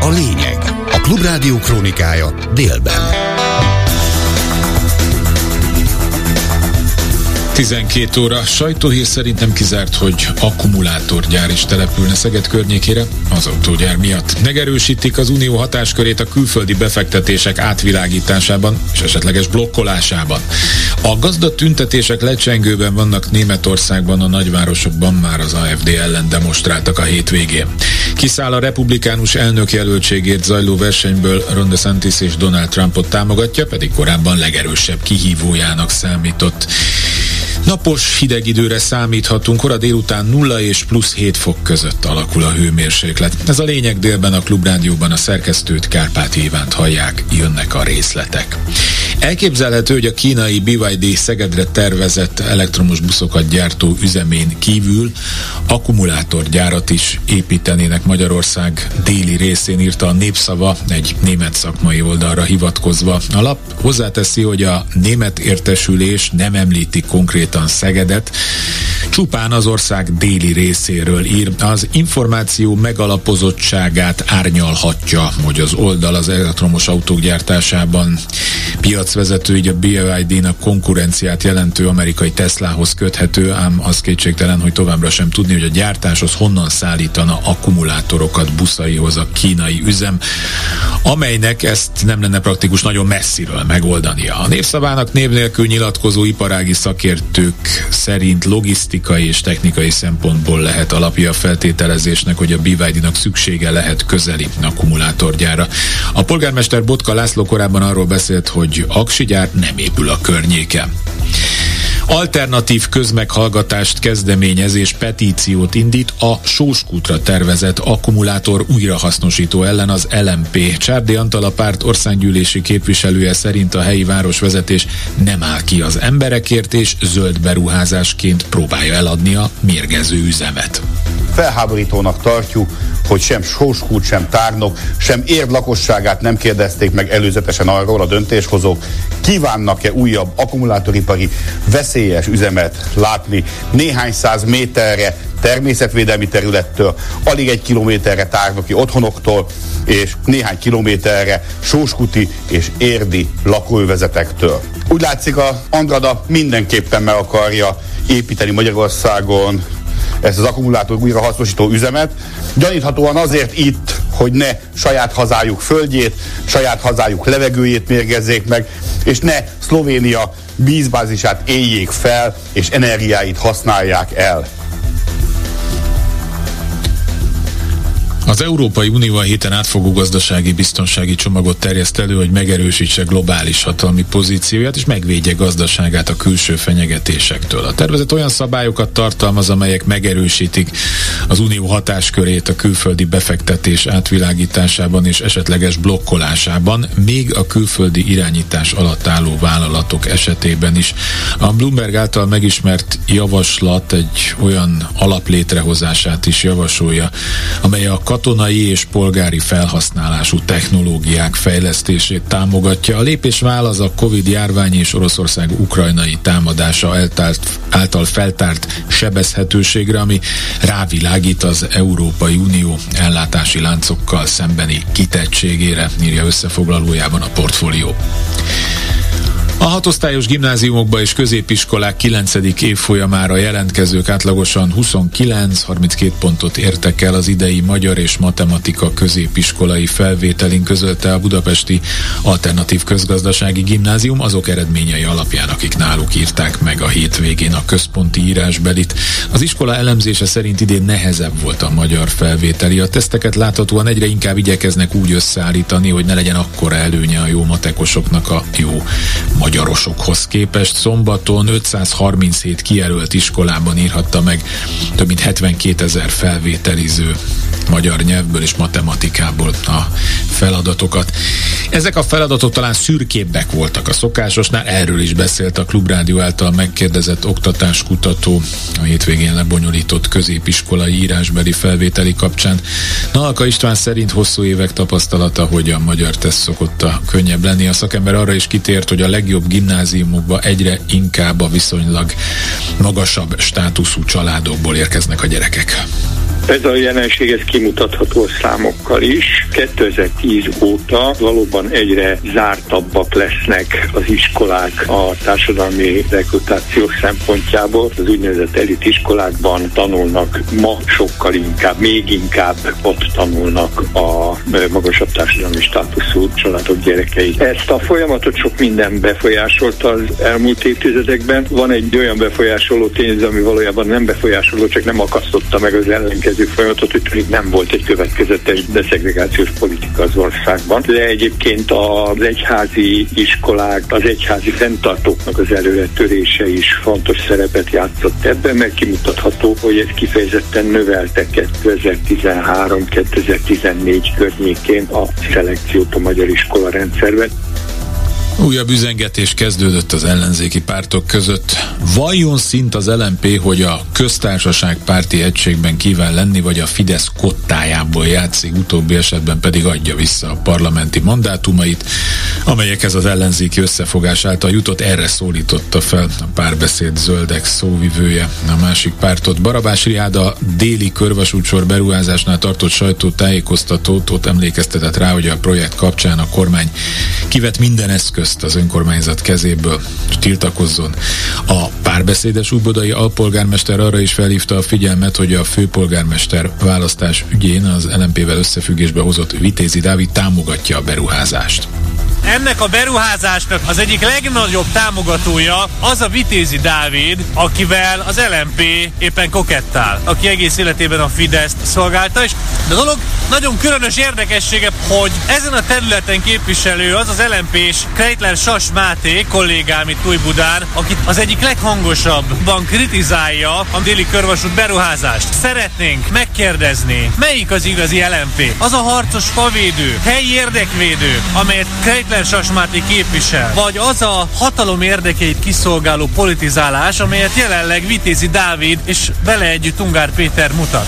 A lényeg. A Klubrádió krónikája délben. 12 óra. Sajtóhír szerint nem kizárt, hogy akkumulátorgyár is települne Szeged környékére az autógyár miatt. Megerősítik az unió hatáskörét a külföldi befektetések átvilágításában és esetleges blokkolásában. A gazda tüntetések lecsengőben vannak Németországban, a nagyvárosokban már az AFD ellen demonstráltak a hétvégén. Kiszáll a republikánus elnök jelöltségért zajló versenyből Ron DeSantis és Donald Trumpot támogatja, pedig korábban legerősebb kihívójának számított. Napos hideg időre számíthatunk, kora délután 0 és plusz 7 fok között alakul a hőmérséklet. Ez a lényeg délben a Klubrádióban a szerkesztőt Kárpát Évánt hallják, jönnek a részletek. Elképzelhető, hogy a kínai BYD Szegedre tervezett elektromos buszokat gyártó üzemén kívül akkumulátorgyárat is építenének Magyarország déli részén, írta a Népszava egy német szakmai oldalra hivatkozva. A lap hozzáteszi, hogy a német értesülés nem említi konkrétan Szegedet, csupán az ország déli részéről ír. Az információ megalapozottságát árnyalhatja, hogy az oldal az elektromos autók gyártásában piacvezető, így a BYD-nak konkurenciát jelentő amerikai Teslahoz köthető, ám az kétségtelen, hogy továbbra sem tudni, hogy a gyártáshoz honnan szállítana akkumulátorokat buszaihoz a kínai üzem, amelynek ezt nem lenne praktikus nagyon messziről megoldania. A népszavának név nélkül nyilatkozó iparági szakértők szerint logisztikai és technikai szempontból lehet alapja a feltételezésnek, hogy a BYD-nak szüksége lehet közeli akkumulátorgyára. A polgármester Botka László korábban arról beszélt, hogy aksigyár nem épül a környéken. Alternatív közmeghallgatást kezdeményez és petíciót indít a Sóskútra tervezett akkumulátor újrahasznosító ellen az LMP. Csárdi Antal a párt országgyűlési képviselője szerint a helyi városvezetés nem áll ki az emberekért és zöld beruházásként próbálja eladni a mérgező üzemet. Felháborítónak tartjuk, hogy sem Sóskút, sem Tárnok, sem érd lakosságát nem kérdezték meg előzetesen arról a döntéshozók, kívánnak-e újabb akkumulátoripari veszélyes üzemet látni néhány száz méterre természetvédelmi területtől, alig egy kilométerre tárnoki otthonoktól, és néhány kilométerre sóskuti és érdi lakóövezetektől. Úgy látszik, a Andrada mindenképpen meg akarja építeni Magyarországon ezt az akkumulátor újra hasznosító üzemet. Gyaníthatóan azért itt, hogy ne saját hazájuk földjét, saját hazájuk levegőjét mérgezzék meg, és ne Szlovénia vízbázisát éljék fel, és energiáit használják el. Az Európai Unió a héten átfogó gazdasági biztonsági csomagot terjeszt elő, hogy megerősítse globális hatalmi pozícióját és megvédje gazdaságát a külső fenyegetésektől. A tervezet olyan szabályokat tartalmaz, amelyek megerősítik az unió hatáskörét a külföldi befektetés átvilágításában és esetleges blokkolásában, még a külföldi irányítás alatt álló vállalatok esetében is. A Bloomberg által megismert javaslat egy olyan alap létrehozását is javasolja, amely a katonai és polgári felhasználású technológiák fejlesztését támogatja. A lépés válasz a Covid járvány és Oroszország ukrajnai támadása eltált, által feltárt sebezhetőségre, ami rávilágít az Európai Unió ellátási láncokkal szembeni kitettségére, írja összefoglalójában a portfólió. A hatosztályos gimnáziumokba és középiskolák 9. évfolyamára jelentkezők átlagosan 29-32 pontot értek el az idei magyar és matematika középiskolai felvételin közölte a budapesti alternatív közgazdasági gimnázium azok eredményei alapján, akik náluk írták meg a hétvégén a központi írásbelit. Az iskola elemzése szerint idén nehezebb volt a magyar felvételi. A teszteket láthatóan egyre inkább igyekeznek úgy összeállítani, hogy ne legyen akkora előnye a jó matekosoknak a jó magyar magyarosokhoz képest szombaton 537 kijelölt iskolában írhatta meg több mint 72 ezer felvételiző magyar nyelvből és matematikából a feladatokat. Ezek a feladatok talán szürkébbek voltak a szokásosnál, erről is beszélt a Klubrádió által megkérdezett oktatáskutató a hétvégén lebonyolított középiskolai írásbeli felvételi kapcsán. Nalka István szerint hosszú évek tapasztalata, hogy a magyar teszt szokott a könnyebb lenni. A szakember arra is kitért, hogy a legjobb gimnáziumokba egyre inkább a viszonylag magasabb státuszú családokból érkeznek a gyerekek. Ez a jelenség ez kimutatható számokkal is. 2010 óta valóban egyre zártabbak lesznek az iskolák a társadalmi rekrutáció szempontjából. Az úgynevezett elit iskolákban tanulnak ma sokkal inkább, még inkább ott tanulnak a magasabb társadalmi státuszú családok gyerekei. Ezt a folyamatot sok minden befolyásolta az elmúlt évtizedekben. Van egy olyan befolyásoló tényező, ami valójában nem befolyásoló, csak nem akasztotta meg az ellenkező következő folyamatot, hogy még nem volt egy következetes deszegregációs politika az országban. De egyébként az egyházi iskolák, az egyházi fenntartóknak az előretörése is fontos szerepet játszott ebben, mert kimutatható, hogy ez kifejezetten növelte 2013-2014 környékén a szelekciót a magyar iskola rendszerben. Újabb üzengetés kezdődött az ellenzéki pártok között. Vajon szint az LMP, hogy a köztársaság párti egységben kíván lenni, vagy a Fidesz kottájából játszik, utóbbi esetben pedig adja vissza a parlamenti mandátumait, amelyekhez az ellenzéki összefogás által jutott, erre szólította fel a párbeszéd zöldek szóvivője. A másik pártot Barabás Riáda déli körvasútsor beruházásnál tartott sajtótájékoztatót ott emlékeztetett rá, hogy a projekt kapcsán a kormány kivet minden eszköz eszközt az önkormányzat kezéből, tiltakozzon. A párbeszédes úbodai alpolgármester arra is felhívta a figyelmet, hogy a főpolgármester választás ügyén az LMP-vel összefüggésbe hozott Vitézi Dávid támogatja a beruházást. Ennek a beruházásnak az egyik legnagyobb támogatója az a Vitézi Dávid, akivel az LMP éppen kokettál, aki egész életében a Fideszt szolgálta, és a dolog nagyon különös érdekessége, hogy ezen a területen képviselő az az LMP-s Kreitler Sas Máté kollégám itt Újbudán, akit az egyik leghangosabban kritizálja a déli körvasút beruházást. Szeretnénk megkérdezni, melyik az igazi LMP? Az a harcos favédő, helyi érdekvédő, amelyet Kreitler Sas Máté képvisel, vagy az a hatalom érdekeit kiszolgáló politizálás, amelyet jelenleg Vitézi Dávid és vele együtt Ungár Péter mutat.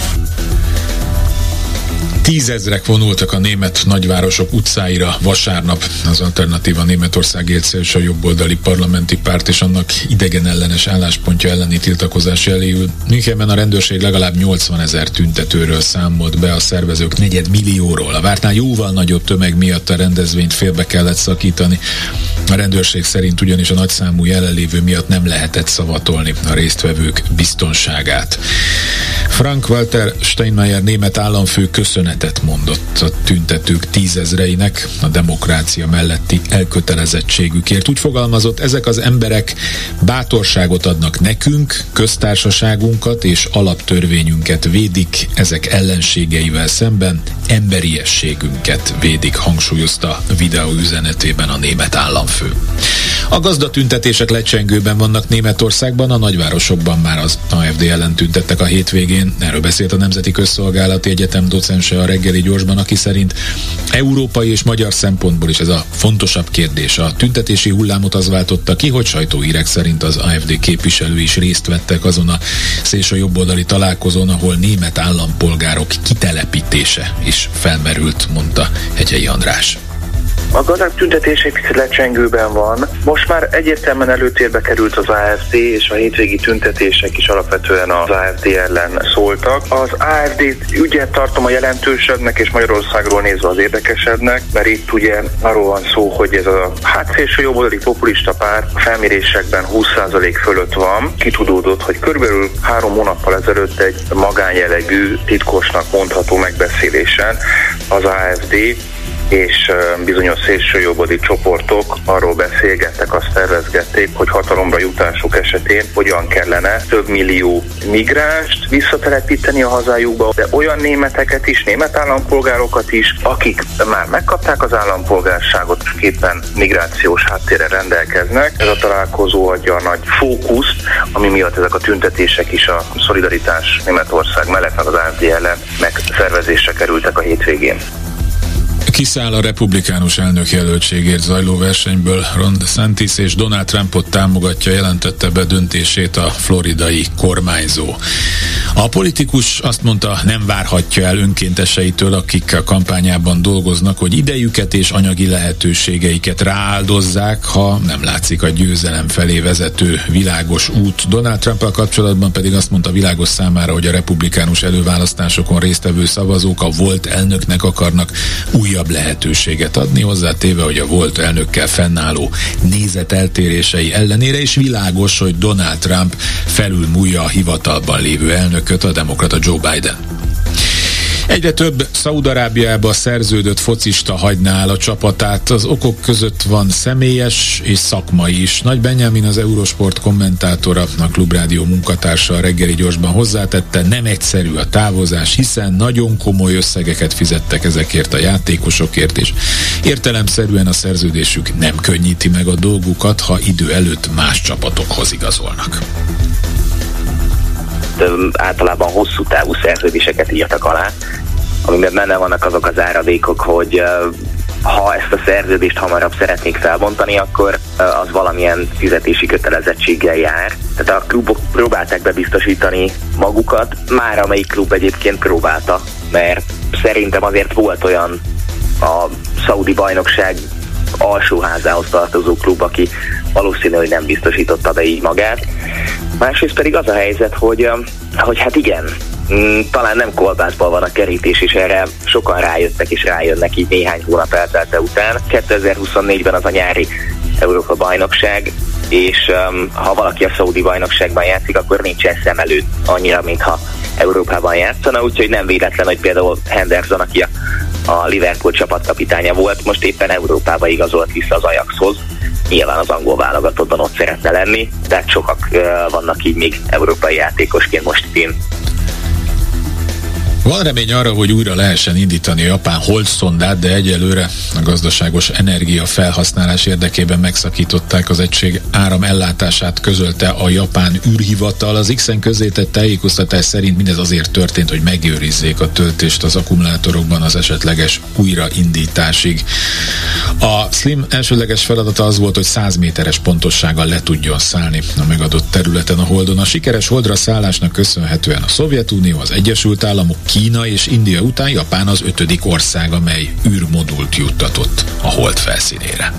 Tízezrek vonultak a német nagyvárosok utcáira vasárnap. Az Alternatíva Németország és a jobboldali parlamenti párt és annak idegen ellenes álláspontja elleni tiltakozás eléül. Münchenben a rendőrség legalább 80 ezer tüntetőről számolt be a szervezők negyed millióról. A vártnál jóval nagyobb tömeg miatt a rendezvényt félbe kellett szakítani. A rendőrség szerint ugyanis a nagyszámú jelenlévő miatt nem lehetett szavatolni a résztvevők biztonságát. Frank Walter Steinmeier német államfő köszönetet mondott a tüntetők tízezreinek a demokrácia melletti elkötelezettségükért. Úgy fogalmazott, ezek az emberek bátorságot adnak nekünk, köztársaságunkat és alaptörvényünket védik, ezek ellenségeivel szemben emberiességünket védik, hangsúlyozta videó üzenetében a német államfő. A gazdatüntetések lecsengőben vannak Németországban, a nagyvárosokban már az AFD ellen tüntettek a hétvégén. Erről beszélt a Nemzeti Közszolgálati Egyetem docense a reggeli gyorsban, aki szerint európai és magyar szempontból is ez a fontosabb kérdés. A tüntetési hullámot az váltotta ki, hogy sajtóhírek szerint az AFD képviselő is részt vettek azon a szélső jobboldali találkozón, ahol német állampolgárok kitelepítése is felmerült, mondta Hegyei András. A gazdag tüntetések lecsengőben van. Most már egyértelműen előtérbe került az AFD, és a hétvégi tüntetések is alapvetően az AFD ellen szóltak. Az AFD ügyet tartom a jelentősebbnek, és Magyarországról nézve az érdekesebbnek, mert itt ugye arról van szó, hogy ez a hát szélső jobboldali populista pár felmérésekben 20% fölött van. Kitudódott, hogy körülbelül három hónappal ezelőtt egy magánjelegű, titkosnak mondható megbeszélésen az AFD és bizonyos szélsőjobbodi csoportok arról beszélgettek, azt tervezgették, hogy hatalomra jutásuk esetén hogyan kellene több millió migránst visszatelepíteni a hazájukba, de olyan németeket is, német állampolgárokat is, akik már megkapták az állampolgárságot, és képen migrációs háttérre rendelkeznek. Ez a találkozó adja a nagy fókuszt, ami miatt ezek a tüntetések is a szolidaritás Németország mellett, meg az AFD ellen megszervezésre kerültek a hétvégén. Kiszáll a republikánus elnök jelöltségért zajló versenyből. Ron DeSantis és Donald Trumpot támogatja, jelentette be döntését a floridai kormányzó. A politikus azt mondta, nem várhatja el önkénteseitől, akik a kampányában dolgoznak, hogy idejüket és anyagi lehetőségeiket rááldozzák, ha nem látszik a győzelem felé vezető világos út. Donald trump kapcsolatban pedig azt mondta világos számára, hogy a republikánus előválasztásokon résztvevő szavazók a volt elnöknek akarnak újabb lehetőséget adni, hozzátéve, hogy a volt elnökkel fennálló nézeteltérései ellenére is világos, hogy Donald Trump felülmúlja a hivatalban lévő elnököt, a demokrata Joe Biden. Egyre több Szaudarábiába szerződött focista hagyná el a csapatát. Az okok között van személyes és szakmai is. Nagy Benjamin az Eurosport kommentátora, a Klubrádió munkatársa a reggeli gyorsban hozzátette, nem egyszerű a távozás, hiszen nagyon komoly összegeket fizettek ezekért a játékosokért, és értelemszerűen a szerződésük nem könnyíti meg a dolgukat, ha idő előtt más csapatokhoz igazolnak általában hosszú távú szerződéseket írtak alá, amiben benne vannak azok az áradékok, hogy ha ezt a szerződést hamarabb szeretnék felbontani, akkor az valamilyen fizetési kötelezettséggel jár. Tehát a klubok próbálták bebiztosítani magukat, már amelyik klub egyébként próbálta, mert szerintem azért volt olyan a szaudi bajnokság alsóházához tartozó klub, aki valószínű, hogy nem biztosította be így magát. Másrészt pedig az a helyzet, hogy, hogy hát igen, mm, talán nem kolbászban van a kerítés, és erre sokan rájöttek és rájönnek így néhány hónap eltelte után. 2024-ben az a nyári Európa bajnokság, és um, ha valaki a Saudi bajnokságban játszik, akkor nincsen szem előtt annyira, mintha Európában játszana, úgyhogy nem véletlen, hogy például Henderson, aki a, a Liverpool csapatkapitánya volt, most éppen Európába igazolt vissza az Ajaxhoz, nyilván az angol válogatottban ott szeretne lenni, de sokak vannak így még európai játékosként most én van remény arra, hogy újra lehessen indítani a japán holdszondát, de egyelőre a gazdaságos energia felhasználás érdekében megszakították az egység áram ellátását, közölte a japán űrhivatal. Az X-en közzétett tájékoztatás szerint mindez azért történt, hogy megőrizzék a töltést az akkumulátorokban az esetleges újraindításig. A Slim elsőleges feladata az volt, hogy 100 méteres pontossággal le tudjon szállni a megadott területen a holdon. A sikeres holdra szállásnak köszönhetően a Szovjetunió, az Egyesült Államok, Kína és India után Japán az ötödik ország, amely űrmodult juttatott a hold felszínére.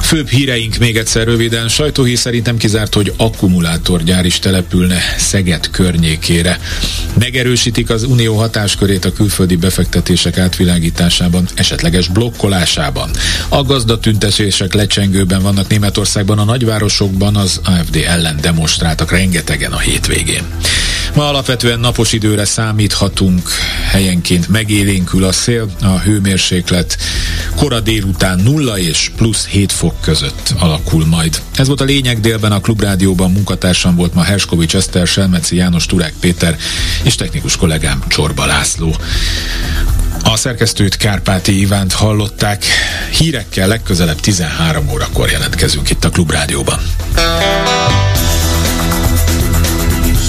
Főbb híreink még egyszer röviden. Sajtóhír szerintem kizárt, hogy akkumulátorgyár is települne Szeged környékére. Megerősítik az unió hatáskörét a külföldi befektetések átvilágításában, esetleges blokkolásában. A gazdatüntetések lecsengőben vannak Németországban, a nagyvárosokban az AFD ellen demonstráltak rengetegen a hétvégén. Ma alapvetően napos időre számíthatunk, helyenként megélénkül a szél, a hőmérséklet kora délután 0 és plusz 7 fok között alakul majd. Ez volt a lényeg délben a Klubrádióban munkatársam volt ma Herskovics Eszter, Selmeci János, Turák Péter és technikus kollégám Csorba László. A szerkesztőt Kárpáti Ivánt hallották. Hírekkel legközelebb 13 órakor jelentkezünk itt a Klubrádióban.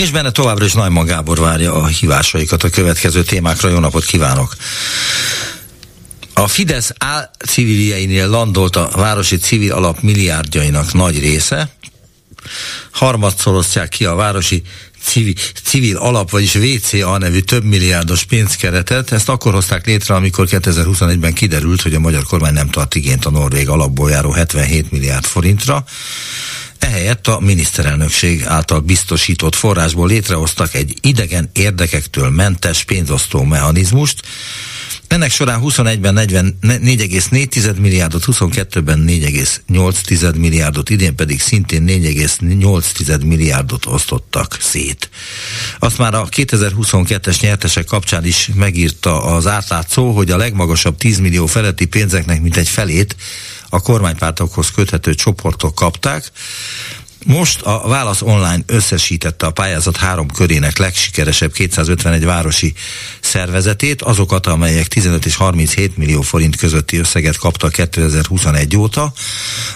És benne továbbra is Najman Gábor várja a hívásaikat a következő témákra. Jó napot kívánok! A Fidesz álciviljeinél landolt a városi civil alap milliárdjainak nagy része. Harmadszor osztják ki a városi civil, civil alap, vagyis VCA nevű több milliárdos pénzkeretet. Ezt akkor hozták létre, amikor 2021-ben kiderült, hogy a magyar kormány nem tart igényt a Norvég alapból járó 77 milliárd forintra. Ehelyett a miniszterelnökség által biztosított forrásból létrehoztak egy idegen érdekektől mentes pénzosztó mechanizmust, ennek során 21-ben 4,4 milliárdot, 22-ben 4,8 milliárdot, idén pedig szintén 4,8 milliárdot osztottak szét. Azt már a 2022-es nyertesek kapcsán is megírta az átlátszó, hogy a legmagasabb 10 millió feletti pénzeknek mintegy felét a kormánypártokhoz köthető csoportok kapták. Most a Válasz Online összesítette a pályázat három körének legsikeresebb 251 városi szervezetét, azokat, amelyek 15 és 37 millió forint közötti összeget kaptak 2021 óta.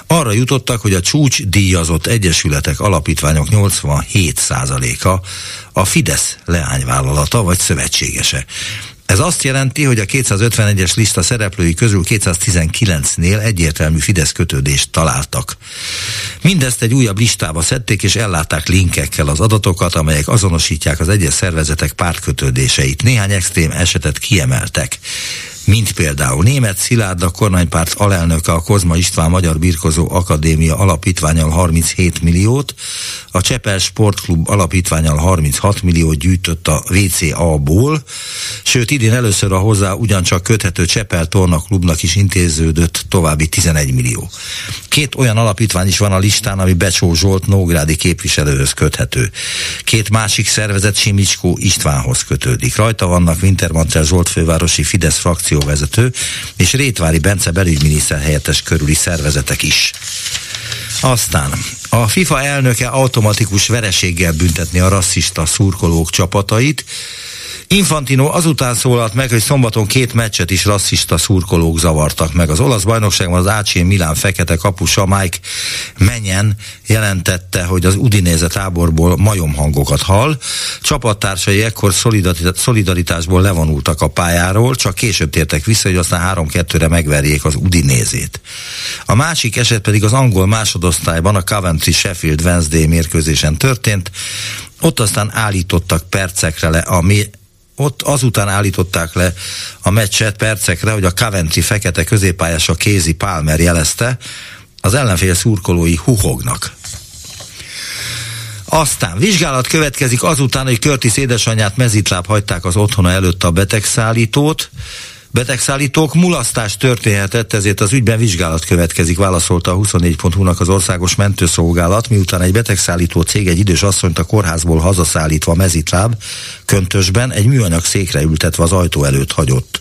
Arra jutottak, hogy a csúcs díjazott egyesületek, alapítványok 87%-a a Fidesz leányvállalata vagy szövetségese. Ez azt jelenti, hogy a 251-es lista szereplői közül 219-nél egyértelmű Fidesz kötődést találtak. Mindezt egy újabb listába szedték és ellátták linkekkel az adatokat, amelyek azonosítják az egyes szervezetek pártkötődéseit. Néhány extrém esetet kiemeltek mint például német Szilárd, a kormánypárt alelnöke a Kozma István Magyar Birkozó Akadémia alapítványal 37 milliót, a Csepel Sportklub alapítványal 36 milliót gyűjtött a VCA-ból, sőt idén először a hozzá ugyancsak köthető Csepel Torna Klubnak is intéződött további 11 millió. Két olyan alapítvány is van a listán, ami Becsó Zsolt Nógrádi képviselőhöz köthető. Két másik szervezet Simicskó Istvánhoz kötődik. Rajta vannak Wintermantel Zsolt fővárosi Fidesz frakcióvezető és Rétvári Bence belügyminiszter helyettes körüli szervezetek is. Aztán a FIFA elnöke automatikus vereséggel büntetni a rasszista szurkolók csapatait, Infantino azután szólalt meg, hogy szombaton két meccset is rasszista szurkolók zavartak meg. Az olasz bajnokságban az AC Milán fekete kapusa Mike Menyen jelentette, hogy az Udinéze táborból majomhangokat hall. Csapattársai ekkor szolidaritásból levonultak a pályáról, csak később tértek vissza, hogy aztán 3-2-re megverjék az Udinézét. A másik eset pedig az angol másodosztályban a Coventry Sheffield Wednesday mérkőzésen történt. Ott aztán állítottak percekre le a ott azután állították le a meccset percekre, hogy a Coventry fekete középpályása Kézi Palmer jelezte, az ellenfél szurkolói huhognak. Aztán vizsgálat következik azután, hogy Curtis édesanyját mezitláb hagyták az otthona előtt a betegszállítót, betegszállítók mulasztás történhetett, ezért az ügyben vizsgálat következik, válaszolta a 24.hu-nak az országos mentőszolgálat, miután egy betegszállító cég egy idős asszonyt a kórházból hazaszállítva mezitláb, köntösben egy műanyag székre ültetve az ajtó előtt hagyott.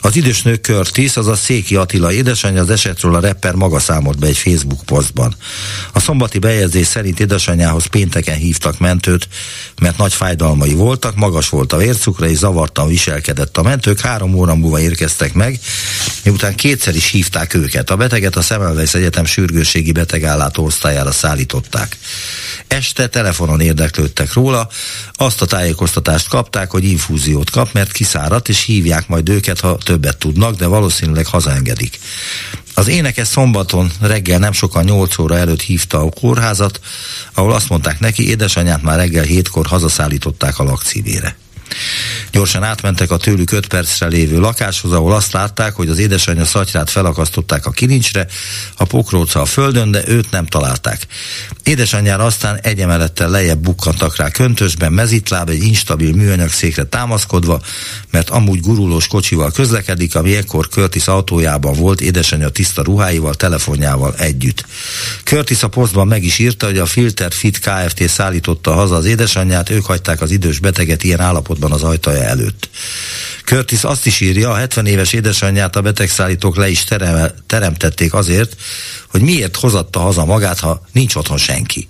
Az idős nő Curtis, azaz Széki Attila édesanyja az esetről a rapper maga számolt be egy Facebook posztban. A szombati bejegyzés szerint édesanyjához pénteken hívtak mentőt, mert nagy fájdalmai voltak, magas volt a vércukra és zavartan viselkedett a mentők, három óra múlva érkeztek meg, miután kétszer is hívták őket. A beteget a Szemelweis Egyetem sürgősségi betegállátó osztályára szállították. Este telefonon érdeklődtek róla, azt a tájékoztatást kapták, hogy infúziót kap, mert kiszáradt, és hívják majd őket, ha többet tudnak, de valószínűleg hazaengedik. Az énekes szombaton reggel nem sokan 8 óra előtt hívta a kórházat, ahol azt mondták neki, édesanyját már reggel hétkor hazaszállították a lakcívére. Gyorsan átmentek a tőlük 5 percre lévő lakáshoz, ahol azt látták, hogy az édesanyja szatyrát felakasztották a kilincsre, a pokróca a földön, de őt nem találták. Édesanyjára aztán egy emelettel lejjebb bukkantak rá köntösben, mezitláb egy instabil műanyag székre támaszkodva, mert amúgy gurulós kocsival közlekedik, ami ekkor Curtis autójában volt, édesanyja tiszta ruháival, telefonjával együtt. Curtis a posztban meg is írta, hogy a Filter Fit Kft. szállította haza az édesanyját, ők hagyták az idős beteget ilyen állapotban az ajtaja előtt. Curtis azt is írja, a 70 éves édesanyját a betegszállítók le is terem, teremtették azért, hogy miért hozatta haza magát, ha nincs otthon senki.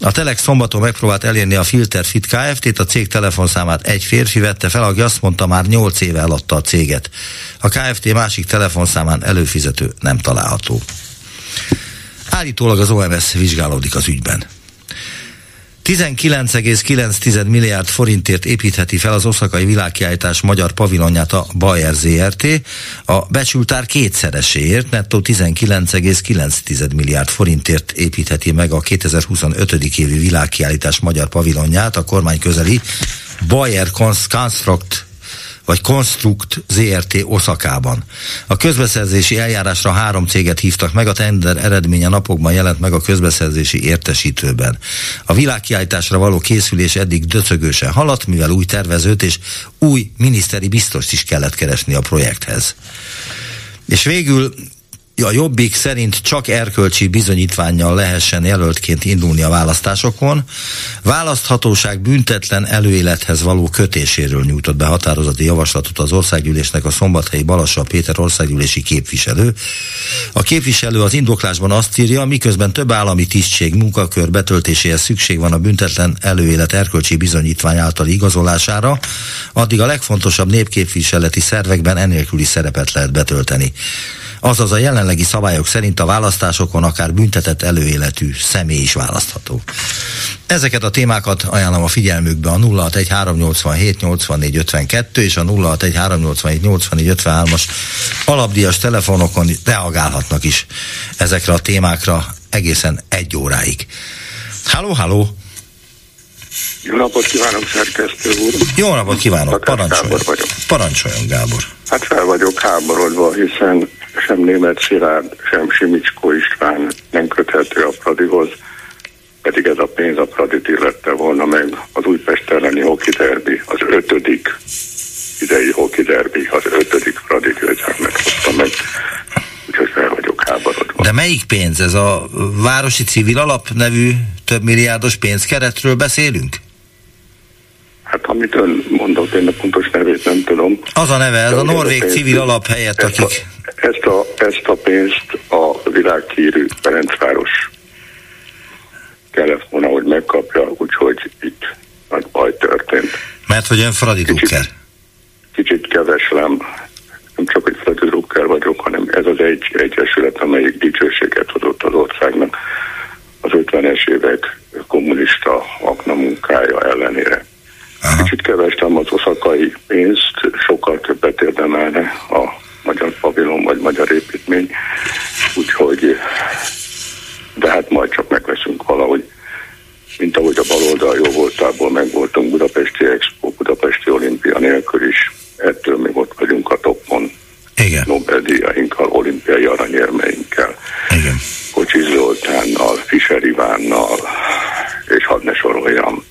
A Telex szombaton megpróbált elérni a Filter Fit Kft-t, a cég telefonszámát egy férfi vette fel, aki azt mondta, már 8 éve eladta a céget. A Kft másik telefonszámán előfizető nem található. Állítólag az OMS vizsgálódik az ügyben. 19,9 milliárd forintért építheti fel az Oszakai Világkiállítás magyar pavilonját a Bayer ZRT, a becsültár kétszereséért, nettó 19,9 milliárd forintért építheti meg a 2025. évi világkiállítás magyar pavilonját a kormány közeli Bayer Construct vagy Construct ZRT Oszakában. A közbeszerzési eljárásra három céget hívtak meg, a tender eredménye napokban jelent meg a közbeszerzési értesítőben. A világkiállításra való készülés eddig döcögősen haladt, mivel új tervezőt és új miniszteri biztos is kellett keresni a projekthez. És végül a Jobbik szerint csak erkölcsi bizonyítványjal lehessen jelöltként indulni a választásokon. Választhatóság büntetlen előélethez való kötéséről nyújtott be határozati javaslatot az országgyűlésnek a szombathelyi Balassa Péter országgyűlési képviselő. A képviselő az indoklásban azt írja, miközben több állami tisztség munkakör betöltéséhez szükség van a büntetlen előélet erkölcsi bizonyítvány általi igazolására, addig a legfontosabb népképviseleti szervekben enélküli szerepet lehet betölteni. Azaz a jelenlegi szabályok szerint a választásokon akár büntetett előéletű személy is választható. Ezeket a témákat ajánlom a figyelmükbe a 061 és a 061 as alapdias telefonokon reagálhatnak is ezekre a témákra egészen egy óráig. Halló, halló! Jó napot kívánok, szerkesztő úr! Jó napot kívánok, parancsoljon! Vagyok. Parancsoljon, Gábor! Hát fel vagyok háborodva, hiszen sem német Szilárd, sem Simicskó István nem köthető a Pradihoz, pedig ez a pénz a Pradit illette volna meg az Újpest elleni hoki derbi, az ötödik idei hoki derbi, az ötödik Pradi győzelmet hozta meg, úgyhogy fel vagyok háborodva. De melyik pénz? Ez a Városi Civil Alap nevű több milliárdos pénzkeretről beszélünk? Hát amit ön mondott, én a pontos nevét nem tudom. Az a neve, ez a Norvég Civil Alap helyett, akik... A, ezt a, ezt a pénzt a világhírű Ferencváros kellett volna, hogy megkapja, úgyhogy itt nagy baj történt. Mert hogy ön Fradi kicsit? Kicsit keveslem, nem csak egy Fradi Drucker vagyok, hanem ez az egy egyesület, amelyik dicsőséget adott az országnak az 50-es évek kommunista akna munkája ellenére. Aha. Kicsit keveslem az oszakai pénzt, sokkal többet érdemelne a magyar pavilon vagy magyar építmény, úgyhogy de hát majd csak megveszünk valahogy, mint ahogy a baloldal jó voltából megvoltunk Budapesti Expo, Budapesti Olimpia nélkül is, ettől még ott vagyunk a toppon. Igen. Nobel-díjainkkal, olimpiai aranyérmeinkkel. Igen. Kocsis Zoltánnal, Fischer Ivánnal, és hadd ne soroljam.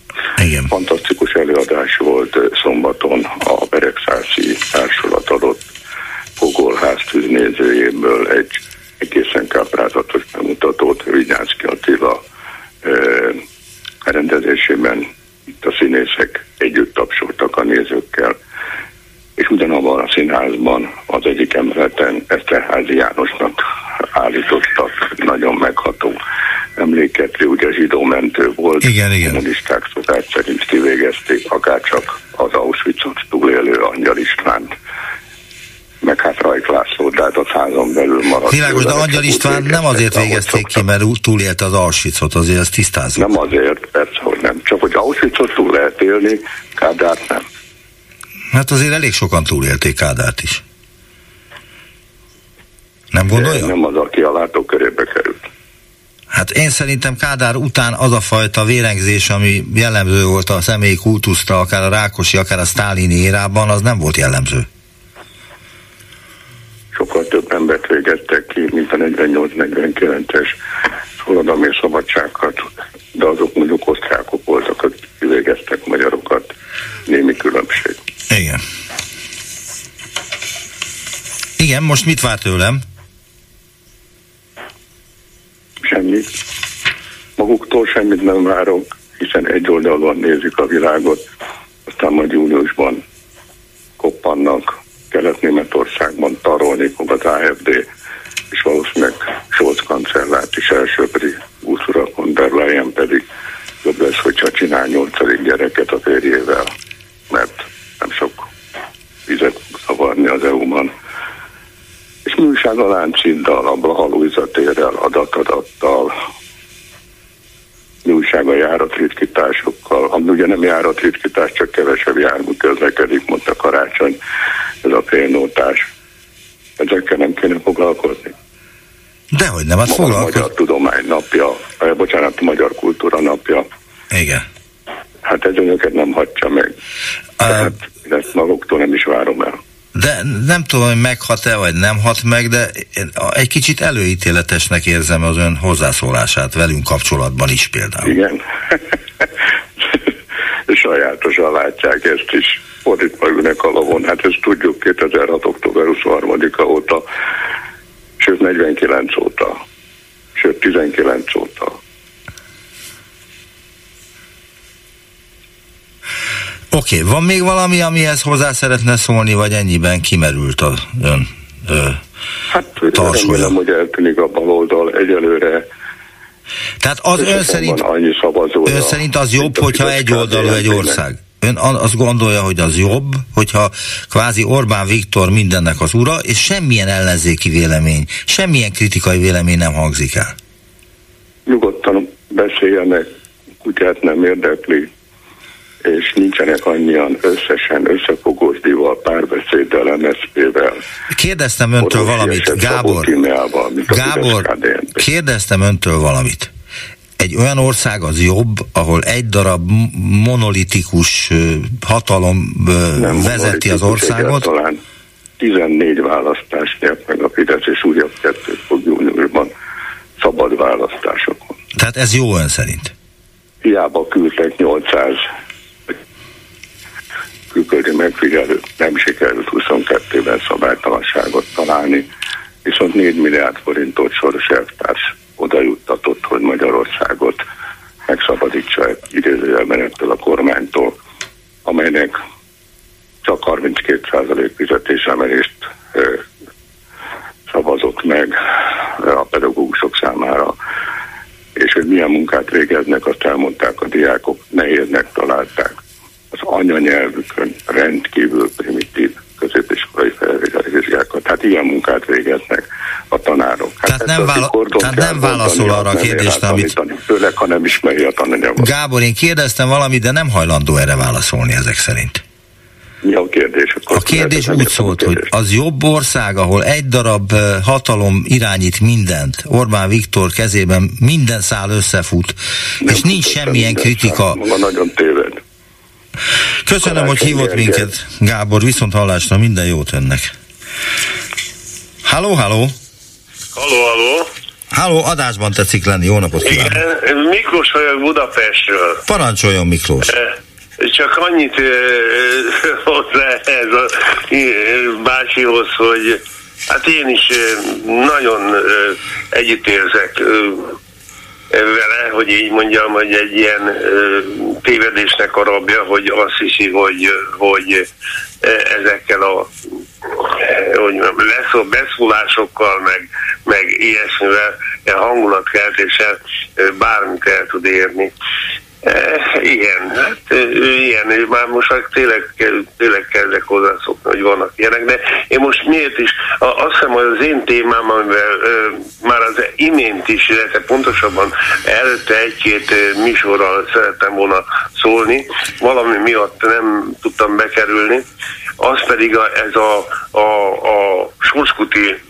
Igen. Fantasztikus előadás volt szombaton a Beregszászi társulat adott Fogolház tűznézőjéből egy egészen káprázatos bemutatót Vigyánszki Attila e, rendezésében itt a színészek együtt tapsoltak a nézőkkel, és ugyanabban a színházban az egyik emeleten Eszterházi Jánosnak állítottak nagyon megható emléket, ugye zsidó mentő volt, igen, igen. kommunisták szokás szerint kivégezték, akárcsak az Auschwitzot túlélő Angyal Istvánt meg hát Rajk László, de hát a házon belül maradt. Világos, de Angyal István nem azért végezték ki, mert túlélte az Auschwitzot, azért ezt tisztázunk. Nem azért, persze, hogy nem. Csak hogy Auschwitzot túl lehet élni, Kádárt nem. Hát azért elég sokan túlélték Kádárt is. Nem gondolja? Nem az, aki a látókörébe. Hát én szerintem Kádár után az a fajta vérengzés, ami jellemző volt a személyi kultuszra, akár a Rákosi, akár a Sztálini érában, az nem volt jellemző sokkal több embert végeztek ki, mint a 48-49-es forradalmi szabadságokat, de azok mondjuk osztrákok voltak, akik kivégeztek magyarokat. Némi különbség. Igen. Igen, most mit vár tőlem? Semmit. Maguktól semmit nem várok, hiszen egy oldalon nézik a világot, aztán majd júniusban koppannak Kelet-Németországban tarolni fog az AFD, és valószínűleg Scholz kancellárt is első pedig Ursula von der Leyen pedig jobb lesz, hogyha csinál nyolcadik gyereket a férjével, mert nem sok vizet szavarni az EU-ban. És mi újság a Lánciddal, a Blaha térrel, adatadattal, járatritkításokkal, ami ugye nem járatritkítás, csak kevesebb jármű közlekedik, mondta Karácsony ez a félnótás. Ezekkel nem kéne foglalkozni. Dehogy nem, hát foglalkozni. A Magyar Tudomány napja, vagy bocsánat, a Magyar Kultúra napja. Igen. Hát ez önöket nem hagyja meg. Tehát uh, ezt maguktól nem is várom el. De nem tudom, hogy meghat-e, vagy nem hat meg, de egy kicsit előítéletesnek érzem az ön hozzászólását velünk kapcsolatban is például. Igen. Sajátosan látják ezt is fordítva ülnek a lavon. Hát ezt tudjuk 2006. október 23-a óta, sőt 49 óta, sőt 19 óta. Oké, okay, van még valami, amihez hozzá szeretne szólni, vagy ennyiben kimerült a ön ö, Hát Tarsolja. remélem, hogy eltűnik a baloldal egyelőre. Tehát az ön szerint, ön szerint az jobb, hogyha egy oldalú egy ország? Ön azt gondolja, hogy az jobb, hogyha kvázi Orbán Viktor mindennek az ura, és semmilyen ellenzéki vélemény, semmilyen kritikai vélemény nem hangzik el. Nyugodtan beszéljenek, kutyát nem érdekli, és nincsenek annyian összesen összefogósdival, párbeszéddel, MSZP-vel. Kérdeztem öntől valamit, Gábor. Gábor, kérdeztem öntől valamit. Egy olyan ország az jobb, ahol egy darab monolitikus hatalom Nem vezeti az országot. Egyáltalán 14 választást nyert meg a Fidesz, és újabb kettőt fog júniusban szabad választásokon. Tehát ez jó ön szerint. Hiába küldtek 800 külföldi megfigyelő, nem sikerült 22-ben szabálytalanságot találni, viszont 4 milliárd forintot soros elvtárs oda juttatott, hogy Magyarországot megszabadítsa idézőjelben ettől a kormánytól, amelynek csak 32% fizetésemelést ö, szavazott meg ö, a pedagógusok számára, és hogy milyen munkát végeznek, azt elmondták a diákok, nehéznek találták. Az anyanyelvükön rendkívül primitív középiskolai felvételvizsgákat. Hát ilyen munkát végeznek a tanárok. Hát Tehát ezt nem az vála- kordon tehát kell nem válaszol arra a kérdésre, ér amit- tanítani, Főleg, ha nem ismeri a tananyagot. Gábor, én kérdeztem valamit, de nem hajlandó erre válaszolni ezek szerint. Mi a kérdés? Akkor A kérdés úgy szólt, hogy az jobb ország, ahol egy darab hatalom irányít mindent, Orbán Viktor kezében minden szál összefut, Nem és nincs semmilyen kritika. szám. Maga nagyon téved. Köszönöm, hogy hívott minket, Gábor, viszont hallásra, minden jót önnek. Halló, halló! Halló, halló. Halló, adásban tetszik lenni, jó napot kívánok! Igen, Miklós vagyok Budapestről. Parancsoljon Miklós! Eh, Csak annyit eh, hozzá ez a eh, bácsihoz, hogy hát én is nagyon együttérzek vele, hogy így mondjam, hogy egy ilyen ö, tévedésnek a rabja, hogy azt hiszi, hogy, hogy ezekkel a hogy mondjam, leszó, beszólásokkal, meg, meg ilyesmivel, hangulatkeltéssel bármit el tud érni. E, igen, hát ö, ilyen, és már most már tényleg, tényleg kezdek hozzászokni, hogy vannak ilyenek, de én most miért is, a, azt hiszem, hogy az én témám, amivel ö, már az imént is, illetve pontosabban előtte egy-két műsorral szerettem volna szólni, valami miatt nem tudtam bekerülni, az pedig a, ez a, a, a Sorskuti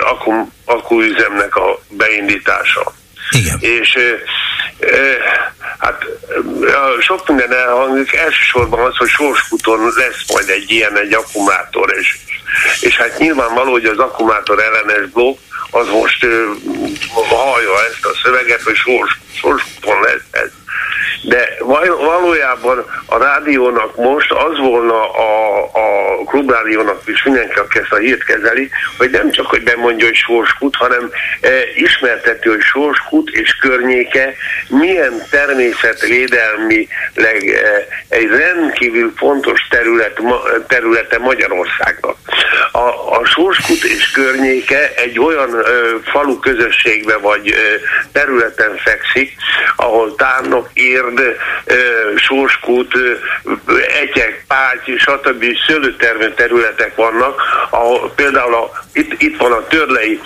akku, akkuüzemnek a beindítása. Igen. És hát ö, sok minden elhangzik, elsősorban az, hogy Sorskuton lesz majd egy ilyen, egy akkumulátor, és, és hát nyilvánvaló, hogy az akkumulátor ellenes blokk, az most ö, hallja ezt a szöveget, hogy Sors, Sorskuton lesz ez. De val- valójában a rádiónak most az volna a, a klubrádiónak is mindenki, aki ezt a hírt kezeli, hogy nem csak, hogy bemondja, hogy Sorskut, hanem e, ismerteti, hogy Sorskut és környéke milyen természetvédelmileg e, egy rendkívül fontos terület, ma, területe Magyarországnak. A, a Sorskut és környéke egy olyan ö, falu közösségbe vagy ö, területen fekszik, ahol Tárnok, Érd, Sorskut, ö, Egyek, Páty, stb. szőlőtermő területek vannak, ahol például a, itt, itt van a Törlei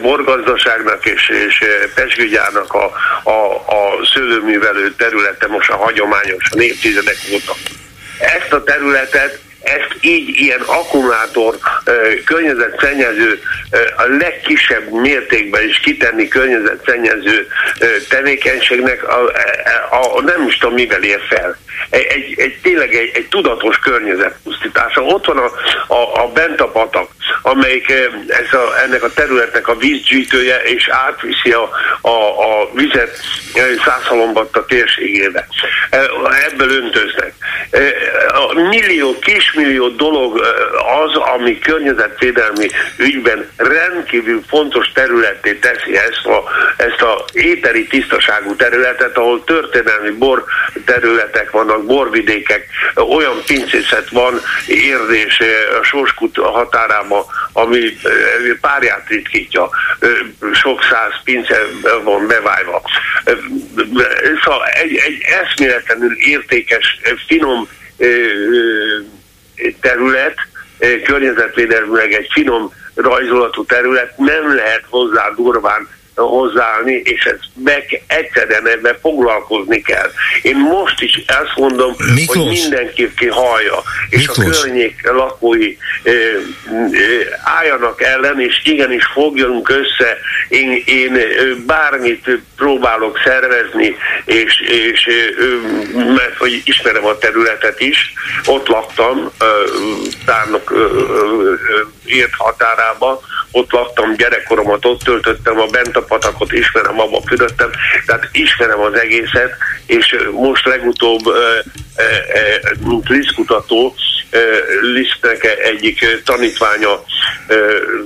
borgazdaságnak és, és ö, Pesgőgyárnak a, a, a szőlőművelő területe most a hagyományos a évtizedek óta. Ezt a területet ezt így ilyen akkumulátor környezetszennyező a legkisebb mértékben is kitenni környezetszennyező tevékenységnek a, a, a, nem is tudom mivel ér fel. Egy, egy, tényleg egy, egy tudatos környezetpusztítása. Ott van a, a, a Bentapatak, amelyik ö, ez a, ennek a területnek a vízgyűjtője, és átviszi a, a, a vizet Szászalombatta térségébe. Ebből öntöznek. A millió, kismillió dolog az, ami környezetvédelmi ügyben rendkívül fontos területté teszi ezt a, ezt a éteri tisztaságú területet, ahol történelmi bor területek vannak, borvidékek, olyan pincészet van, érdés a Sorskut határában, ami párját ritkítja, sok száz pince van bevájva. Szóval egy, egy eszméletlenül értékes, finom terület, környezetvédelmileg egy finom rajzolatú terület, nem lehet hozzá durván hozzáállni, és ez meg egyszerűen ebben foglalkozni kell. Én most is ezt mondom, Miklós. hogy mindenki ki hallja, és Miklós. a környék lakói ö, ö, álljanak ellen, és igenis fogjunk össze. Én, én bármit próbálok szervezni, és, és ö, mert hogy ismerem a területet is, ott laktam, tárnok ért határába, ott laktam gyerekkoromat, ott töltöttem a bent a patakot, ismerem, abba fürödtem, tehát ismerem az egészet, és most legutóbb, mint lisztkutató, Lisztnek egyik tanítványa,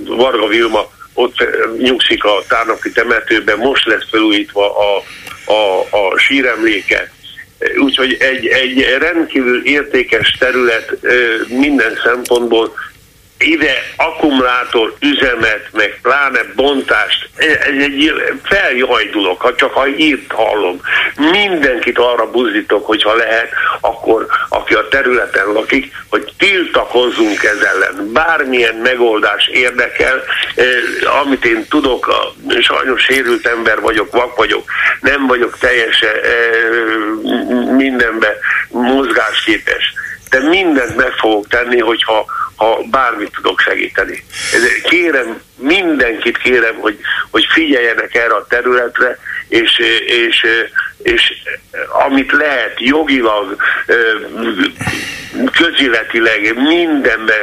Varga Vilma, ott nyugszik a tárnoki temetőben, most lesz felújítva a, a, a síremléke, úgyhogy egy, egy rendkívül értékes terület minden szempontból, ide akkumulátor üzemet, meg pláne bontást, ez egy feljajdulok, ha csak a hírt hallom. Mindenkit arra buzdítok, hogyha lehet, akkor aki a területen lakik, hogy tiltakozzunk ez ellen. Bármilyen megoldás érdekel, eh, amit én tudok, sajnos sérült ember vagyok, vak vagyok, nem vagyok teljesen eh, mindenbe mozgásképes de mindent meg fogok tenni, hogyha ha bármit tudok segíteni. Kérem, mindenkit kérem, hogy, hogy figyeljenek erre a területre, és, és, és amit lehet jogilag, közéletileg mindenbe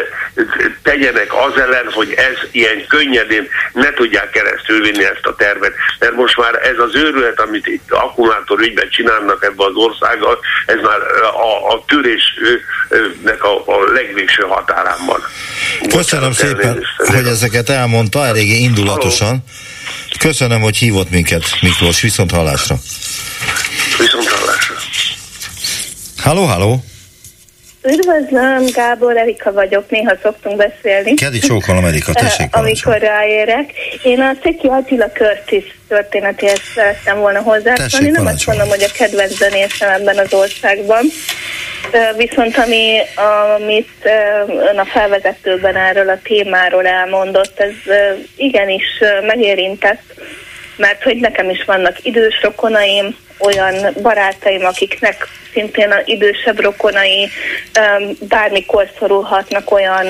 tegyenek az ellen, hogy ez ilyen könnyedén ne tudják keresztül vinni ezt a tervet. Mert most már ez az őrület, amit itt akkumulátor ügyben csinálnak ebbe az országgal, ez már a, a tűrésnek a, a legvégső határán van. Köszönöm szépen, hogy ezeket elmondta, eléggé indulatosan. Köszönöm, hogy hívott minket, Miklós. Viszont hallásra. Viszont hallásra. Halló, halló. Üdvözlöm, Gábor, Erika vagyok, néha szoktunk beszélni. Kedi csókolom, Erika, tessék Amikor ráérek. Én a Ceki Attila Curtis történetéhez szerettem volna hozzászólni. Nem azt mondom, hogy a kedvenc zenészem ebben az országban. Viszont ami, amit ön a felvezetőben erről a témáról elmondott, ez igenis megérintett, mert hogy nekem is vannak idős rokonaim, olyan barátaim, akiknek szintén az idősebb rokonai bármikor szorulhatnak olyan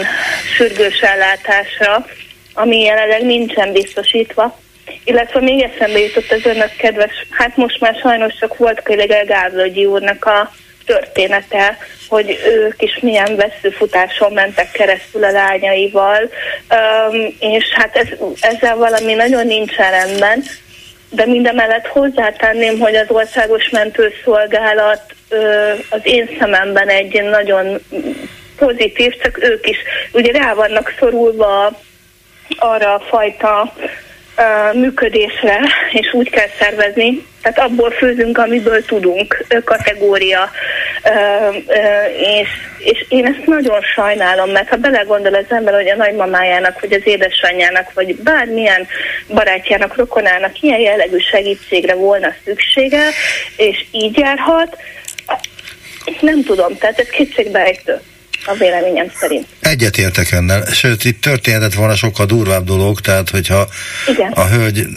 sürgős ellátásra, ami jelenleg nincsen biztosítva. Illetve még eszembe jutott az önök kedves, hát most már sajnos csak volt Kölegel Gávlogyi úrnak a története, hogy ők is milyen veszőfutáson mentek keresztül a lányaival, és hát ez, ezzel valami nagyon nincsen rendben, de mindemellett hozzátenném, hogy az országos mentőszolgálat az én szememben egy nagyon pozitív, csak ők is ugye rá vannak szorulva arra a fajta működésre, és úgy kell szervezni, tehát abból főzünk, amiből tudunk, kategória. És, és én ezt nagyon sajnálom, mert ha belegondol az ember, hogy a nagymamájának, vagy az édesanyjának, vagy bármilyen barátjának, rokonának ilyen jellegű segítségre volna szüksége, és így járhat, nem tudom, tehát ez kétségbejtő a véleményem szerint. Egyetértek önnel, sőt itt történhetett volna sokkal durvább dolog, tehát hogyha Igen. a hölgy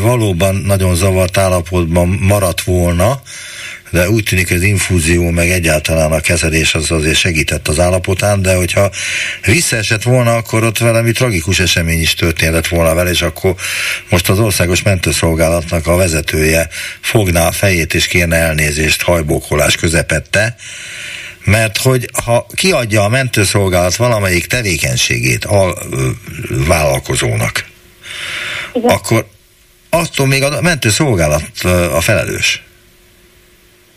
valóban nagyon zavart állapotban maradt volna, de úgy tűnik, hogy az infúzió meg egyáltalán a kezelés az azért segített az állapotán, de hogyha visszaesett volna, akkor ott valami tragikus esemény is történhetett volna vele, és akkor most az országos mentőszolgálatnak a vezetője fogná a fejét és kérne elnézést hajbókolás közepette, mert hogy ha kiadja a mentőszolgálat valamelyik tevékenységét a vállalkozónak, Igen. akkor attól még a mentőszolgálat a felelős.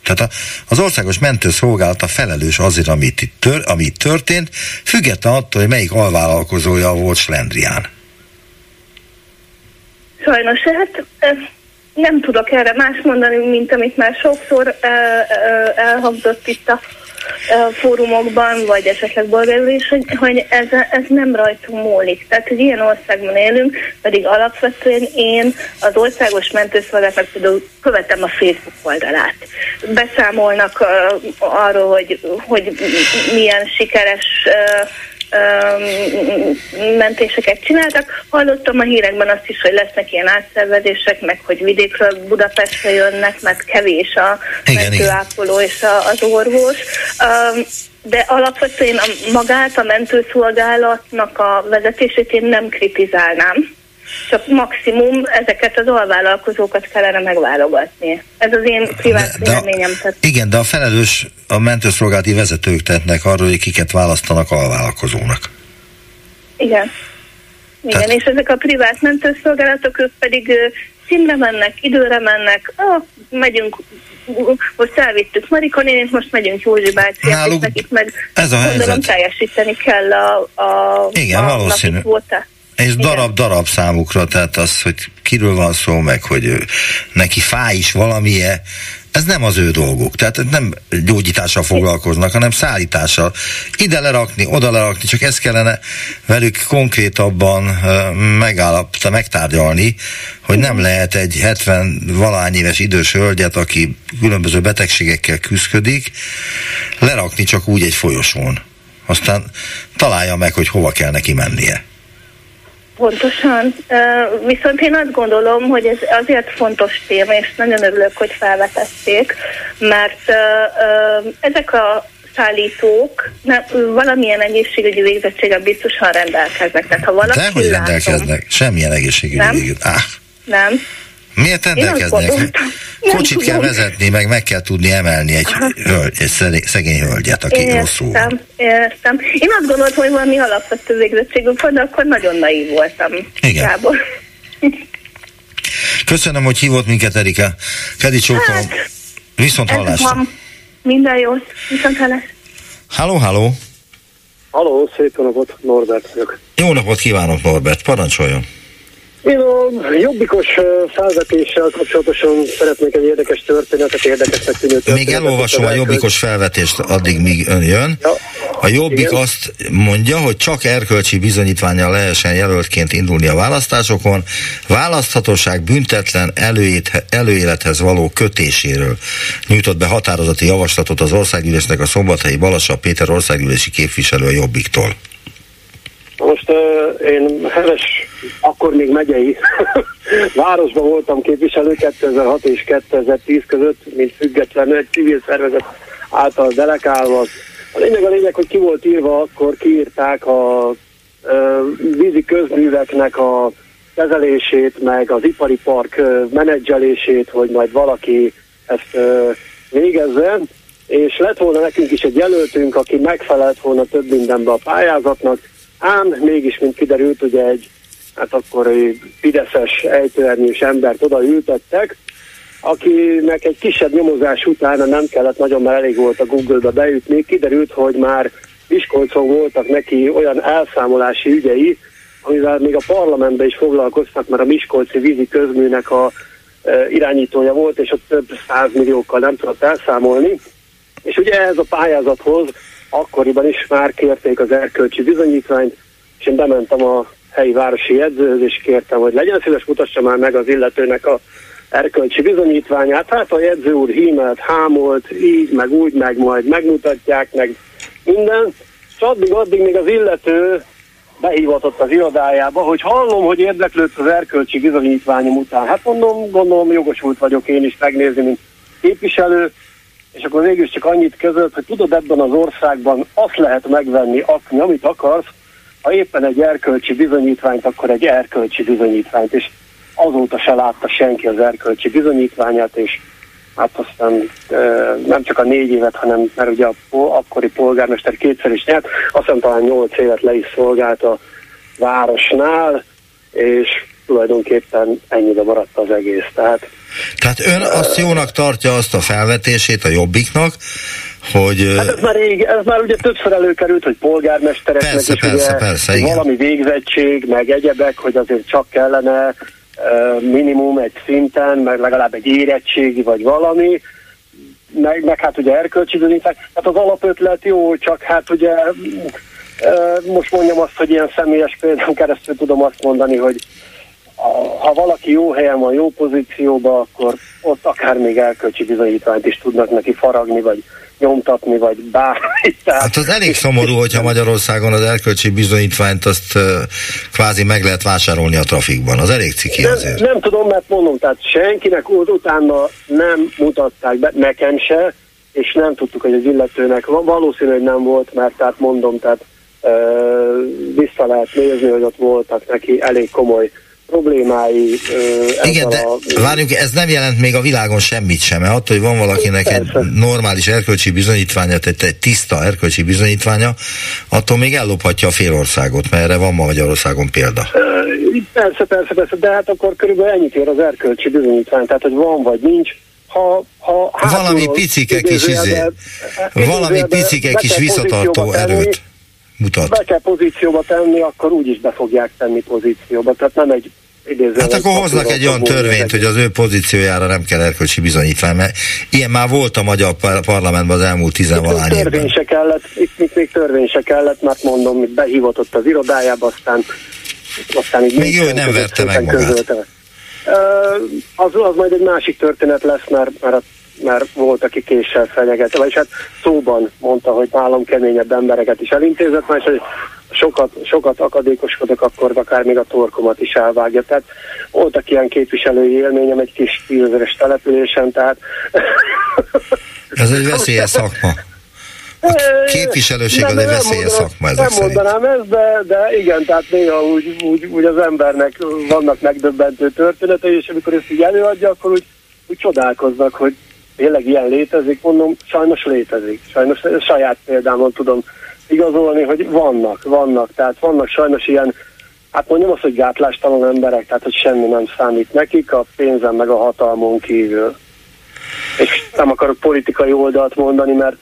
Tehát az országos mentőszolgálat a felelős azért, amit itt tör, ami itt történt, független attól, hogy melyik alvállalkozója volt Slendrián. Sajnos, hát nem tudok erre más mondani, mint amit már sokszor elhangzott itt a fórumokban, vagy esetleg bolgárul hogy, hogy ez, ez nem rajtunk múlik. Tehát, hogy ilyen országban élünk, pedig alapvetően én az országos mentőszolgálatnak például követem a Facebook oldalát. Beszámolnak uh, arról, hogy, hogy milyen sikeres uh, mentéseket csináltak. Hallottam a hírekben azt is, hogy lesznek ilyen átszervezések, meg hogy vidékről Budapestre jönnek, mert kevés a mentőápoló és a, az orvos. De alapvetően a, magát a mentőszolgálatnak a vezetését én nem kritizálnám csak maximum ezeket az alvállalkozókat kellene megválogatni. Ez az én privát véleményem. Igen, de a felelős a mentőszolgálati vezetők tettnek arról, hogy kiket választanak alvállalkozónak. Igen. Igen, Tehát... és ezek a privát mentőszolgálatok, ők pedig színre mennek, időre mennek, ah, megyünk, most elvittük Marika nénit, most megyünk Józsi bácsiát, Náluk és nekik meg ez a helyzet. teljesíteni kell a, a, Igen, a valószínű. napi és darab-darab számukra, tehát az, hogy kiről van szó, meg hogy neki fáj is valamilyen, ez nem az ő dolguk. Tehát nem gyógyítással foglalkoznak, hanem szállítással. Ide lerakni, oda lerakni, csak ezt kellene velük konkrétabban megállapta, megtárgyalni, hogy nem lehet egy 70 valány éves idős hölgyet, aki különböző betegségekkel küzdik, lerakni csak úgy egy folyosón. Aztán találja meg, hogy hova kell neki mennie. Pontosan. Viszont én azt gondolom, hogy ez azért fontos téma, és nagyon örülök, hogy felvetették, mert ezek a szállítók nem, valamilyen egészségügyi végzettséggel biztosan rendelkeznek. Tehát ha valaki Dehogy rendelkeznek, semmilyen egészségügyi nem? Ah. Nem. Miért rendelkeznek? Kocsit kell vezetni, meg meg kell tudni emelni egy, hölgy, egy szegény hölgyet, aki értem, rosszul van. Értem. Én azt gondoltam, hogy valami alapvető végzettségünk van, de akkor nagyon naív voltam. Igen. Gábor. Köszönöm, hogy hívott minket, Erika. Kedi csókolom. Hát, Viszont hallásra. Minden jót. Viszont hallás. Halló, halló. Halló, szép napot, Norbert vagyok. Jó napot kívánok, Norbert, parancsoljon. Én a jobbikos felvetéssel kapcsolatosan szeretnék egy érdekes történetet, érdekesnek tűnő történetet. Még elolvasom a jobbikos felvetést, addig míg ön jön. Ja, a jobbik igen. azt mondja, hogy csak erkölcsi bizonyítványa lehessen jelöltként indulni a választásokon, választhatóság büntetlen előét, előélethez való kötéséről nyújtott be határozati javaslatot az országgyűlésnek a szombathelyi Balassa Péter országgyűlési képviselő a jobbiktól. Most uh, én heves, akkor még megyei városban voltam képviselő 2006 és 2010 között, mint függetlenül egy civil szervezet által delegálva. A lényeg a lényeg, hogy ki volt írva, akkor kiírták a uh, vízi közműveknek a kezelését, meg az ipari park uh, menedzselését, hogy majd valaki ezt uh, végezze, és lett volna nekünk is egy jelöltünk, aki megfelelt volna több mindenbe a pályázatnak, Ám mégis, mint kiderült, ugye egy, hát egy fideszes ejtőernyős embert oda ültettek, akinek egy kisebb nyomozás utána nem kellett nagyon, mert elég volt a Google-be beütni, kiderült, hogy már Miskolcon voltak neki olyan elszámolási ügyei, amivel még a parlamentben is foglalkoztak, mert a Miskolci vízi közműnek a e, irányítója volt, és ott több százmilliókkal nem tudott elszámolni. És ugye ehhez a pályázathoz akkoriban is már kérték az erkölcsi bizonyítványt, és én bementem a helyi városi jegyzőhöz, és kértem, hogy legyen szíves, mutassa már meg az illetőnek a erkölcsi bizonyítványát. Hát a jegyző úr hímelt, hámolt, így, meg úgy, meg majd megmutatják, meg minden. És addig-addig még az illető behívatott az irodájába, hogy hallom, hogy érdeklődsz az erkölcsi bizonyítványom után. Hát mondom, gondolom jogosult vagyok én is megnézni, mint képviselő, és akkor végül csak annyit között, hogy tudod, ebben az országban azt lehet megvenni, akni, amit akarsz, ha éppen egy erkölcsi bizonyítványt, akkor egy erkölcsi bizonyítványt, és azóta se látta senki az erkölcsi bizonyítványát, és hát aztán nem csak a négy évet, hanem mert ugye a akkori polgármester kétszer is nyert, aztán talán nyolc évet le is szolgált a városnál, és tulajdonképpen ennyire maradt az egész. Tehát tehát ön azt jónak tartja azt a felvetését a jobbiknak, hogy... Hát ez már, rég, ez már ugye többször előkerült, hogy polgármestereknek persze, is persze, ugye persze, igen. valami végzettség, meg egyebek, hogy azért csak kellene minimum egy szinten, meg legalább egy érettségi vagy valami. meg, meg hát ugye erkölcsi bizonyítvány. Hát az alapötlet jó, csak hát ugye most mondjam azt, hogy ilyen személyes példán keresztül tudom azt mondani, hogy ha valaki jó helyen van, jó pozícióban, akkor ott akár még elkölcsi bizonyítványt is tudnak neki faragni, vagy nyomtatni, vagy bármit. Tehát, hát az elég szomorú, hogyha Magyarországon az erkölcsi bizonyítványt azt uh, kvázi meg lehet vásárolni a trafikban. Az elég ciki azért. Nem, nem tudom, mert mondom, tehát senkinek utána nem mutatták be, nekem se, és nem tudtuk, hogy az illetőnek valószínű, hogy nem volt, mert tehát mondom, tehát uh, vissza lehet nézni, hogy ott voltak neki elég komoly problémái. Igen, de a... várjuk, ez nem jelent még a világon semmit sem, mert attól, hogy van valakinek Persze. egy normális erkölcsi bizonyítványa, tehát egy tiszta erkölcsi bizonyítványa, attól még ellophatja a félországot, mert erre van ma Magyarországon példa. Persze, persze, persze, de hát akkor körülbelül ennyit ér az erkölcsi bizonyítvány, tehát hogy van vagy nincs, ha, ha valami picike kis izé, valami picike kis visszatartó erőt mutat. Be kell pozícióba tenni, akkor úgyis be fogják tenni pozícióba. Tehát nem egy Hát akkor hoznak egy olyan törvényt, hogy az ő pozíciójára nem kell erkölcsi bizonyítvány, mert ilyen már volt a magyar parlamentben az elmúlt tizenvalány évben. Törvény se kellett, itt, itt még törvény se kellett, mert mondom, itt behívott ott az irodájába, aztán, aztán így még jó, nem verte meg magát. Közölte. Az, az majd egy másik történet lesz, mert, mert mert volt, aki késsel fenyeget, vagyis hát szóban mondta, hogy nálam keményebb embereket is elintézett, és hogy sokat, sokat akadékoskodok, akkor akár még a torkomat is elvágja. Tehát voltak ilyen képviselői élményem egy kis tízezeres településen, tehát... Ez egy veszélyes szakma. A képviselőség az egy veszélyes szakma ezek Nem mondanám ezt, de, de igen, tehát néha úgy, úgy, úgy az embernek vannak megdöbbentő történetei, és amikor ezt így előadja, akkor úgy, úgy csodálkoznak, hogy tényleg ilyen létezik, mondom, sajnos létezik. Sajnos saját példámon tudom igazolni, hogy vannak, vannak, tehát vannak sajnos ilyen, hát mondjam azt, hogy gátlástalan emberek, tehát hogy semmi nem számít nekik, a pénzen meg a hatalmon kívül. És nem akarok politikai oldalt mondani, mert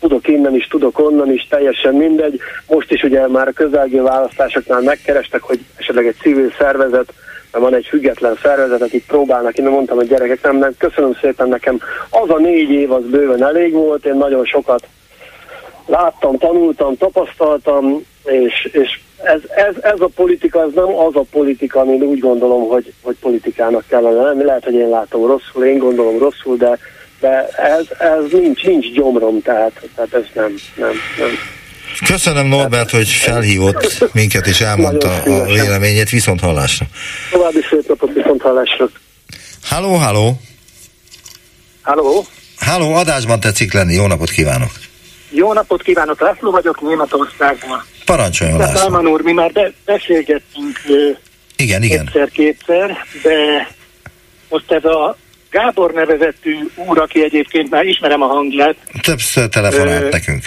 tudok innen is, tudok onnan is, teljesen mindegy. Most is ugye már a közelgő választásoknál megkerestek, hogy esetleg egy civil szervezet van egy független szervezet, akik próbálnak, én mondtam, hogy gyerekek, nem, nem, köszönöm szépen nekem, az a négy év az bőven elég volt, én nagyon sokat láttam, tanultam, tapasztaltam, és, és ez, ez, ez a politika, ez nem az a politika, amin úgy gondolom, hogy, hogy politikának kellene lenni. Lehet, hogy én látom rosszul, én gondolom rosszul, de, de ez, ez nincs, nincs gyomrom, tehát, tehát ez nem, nem, nem. Köszönöm Norbert, hogy felhívott minket és elmondta a véleményét. Viszont hallásra. További szép napot, viszont hallásra. Halló, halló. Halló. Halló, adásban tetszik lenni. Jó napot kívánok. Jó napot kívánok, László vagyok Németországban. Parancsoljon, László. Salman úr, mi már be- beszélgettünk igen, igen. egyszer-kétszer, de most ez a Gábor nevezetű úr, aki egyébként már ismerem a hangját. Többször telefonált ö, nekünk.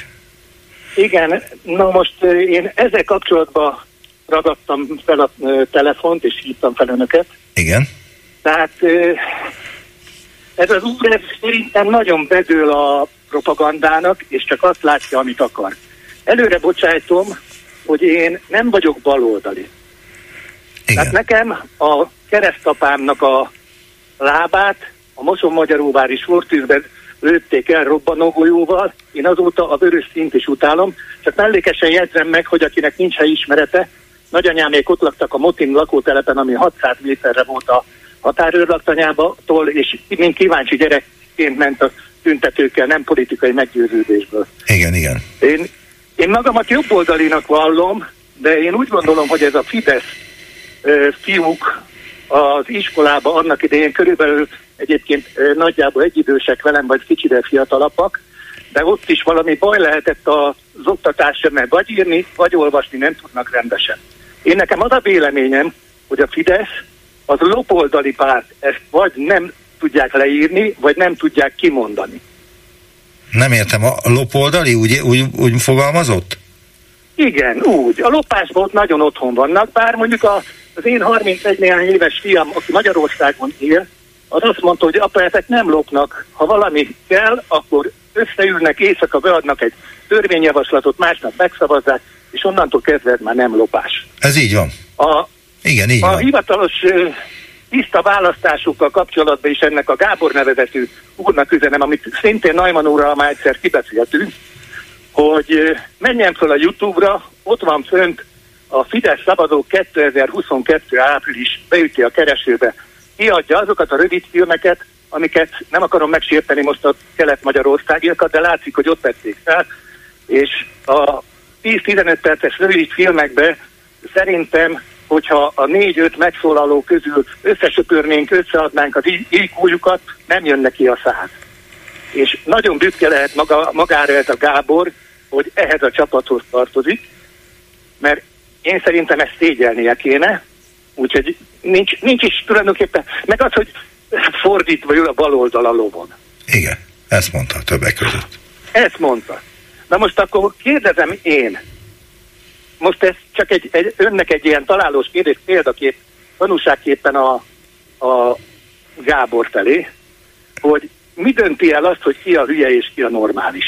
Igen, na most én ezzel kapcsolatban ragadtam fel a telefont, és hívtam fel önöket. Igen. Tehát ez az úr ez szerintem nagyon bedől a propagandának, és csak azt látja, amit akar. Előre bocsájtom, hogy én nem vagyok baloldali. Igen. Tehát nekem a keresztapámnak a lábát a Moson Magyaróvári sortűzben lőtték el robbanógolyóval. Én azóta a vörös szint is utálom, csak mellékesen jegyzem meg, hogy akinek nincs ismerete, nagyanyámék ott laktak a Motin lakótelepen, ami 600 méterre volt a határőrlaktanyától, és mint kíváncsi gyerekként ment a tüntetőkkel, nem politikai meggyőződésből. Igen, igen. Én, én magamat jobboldalinak vallom, de én úgy gondolom, hogy ez a Fidesz ö, fiúk az iskolába annak idején körülbelül egyébként nagyjából egyidősek velem, vagy kicsivel fiatalabbak, de ott is valami baj lehetett az oktatásra, mert vagy írni, vagy olvasni nem tudnak rendesen. Én nekem az a véleményem, hogy a Fidesz az lopoldali párt, ezt vagy nem tudják leírni, vagy nem tudják kimondani. Nem értem, a lopoldali úgy, úgy, úgy fogalmazott? Igen, úgy. A lopásban ott nagyon otthon vannak, bár mondjuk a, az én 31 néhány éves fiam, aki Magyarországon él, az azt mondta, hogy apa, ezek nem lopnak. Ha valami kell, akkor összeülnek, éjszaka beadnak egy törvényjavaslatot, másnap megszavazzák, és onnantól kezdve már nem lopás. Ez így van. A, Igen, így a van. hivatalos tiszta választásukkal kapcsolatban is ennek a Gábor nevezetű úrnak üzenem, amit szintén Najman úrral már egyszer kibeszéltünk, hogy menjen fel a Youtube-ra, ott van fönt a Fidesz szavazó 2022 április beüti a keresőbe, kiadja azokat a rövid filmeket, amiket nem akarom megsérteni most a kelet-magyarországiakat, de látszik, hogy ott vették fel, és a 10-15 perces rövid filmekbe szerintem, hogyha a 4-5 megszólaló közül összesöpörnénk, összeadnánk az iq nem jön neki a száz. És nagyon büszke lehet maga, magára ez a Gábor, hogy ehhez a csapathoz tartozik, mert én szerintem ezt szégyelnie kéne, úgyhogy nincs, nincs is tulajdonképpen, meg az, hogy fordítva jön a bal oldal a lovon. Igen, ezt mondta többek között. Ezt mondta. Na most akkor kérdezem én, most ez csak egy, egy önnek egy ilyen találós kérdés példakép, tanúságképpen a, a Gábor felé, hogy mi dönti el azt, hogy ki a hülye és ki a normális?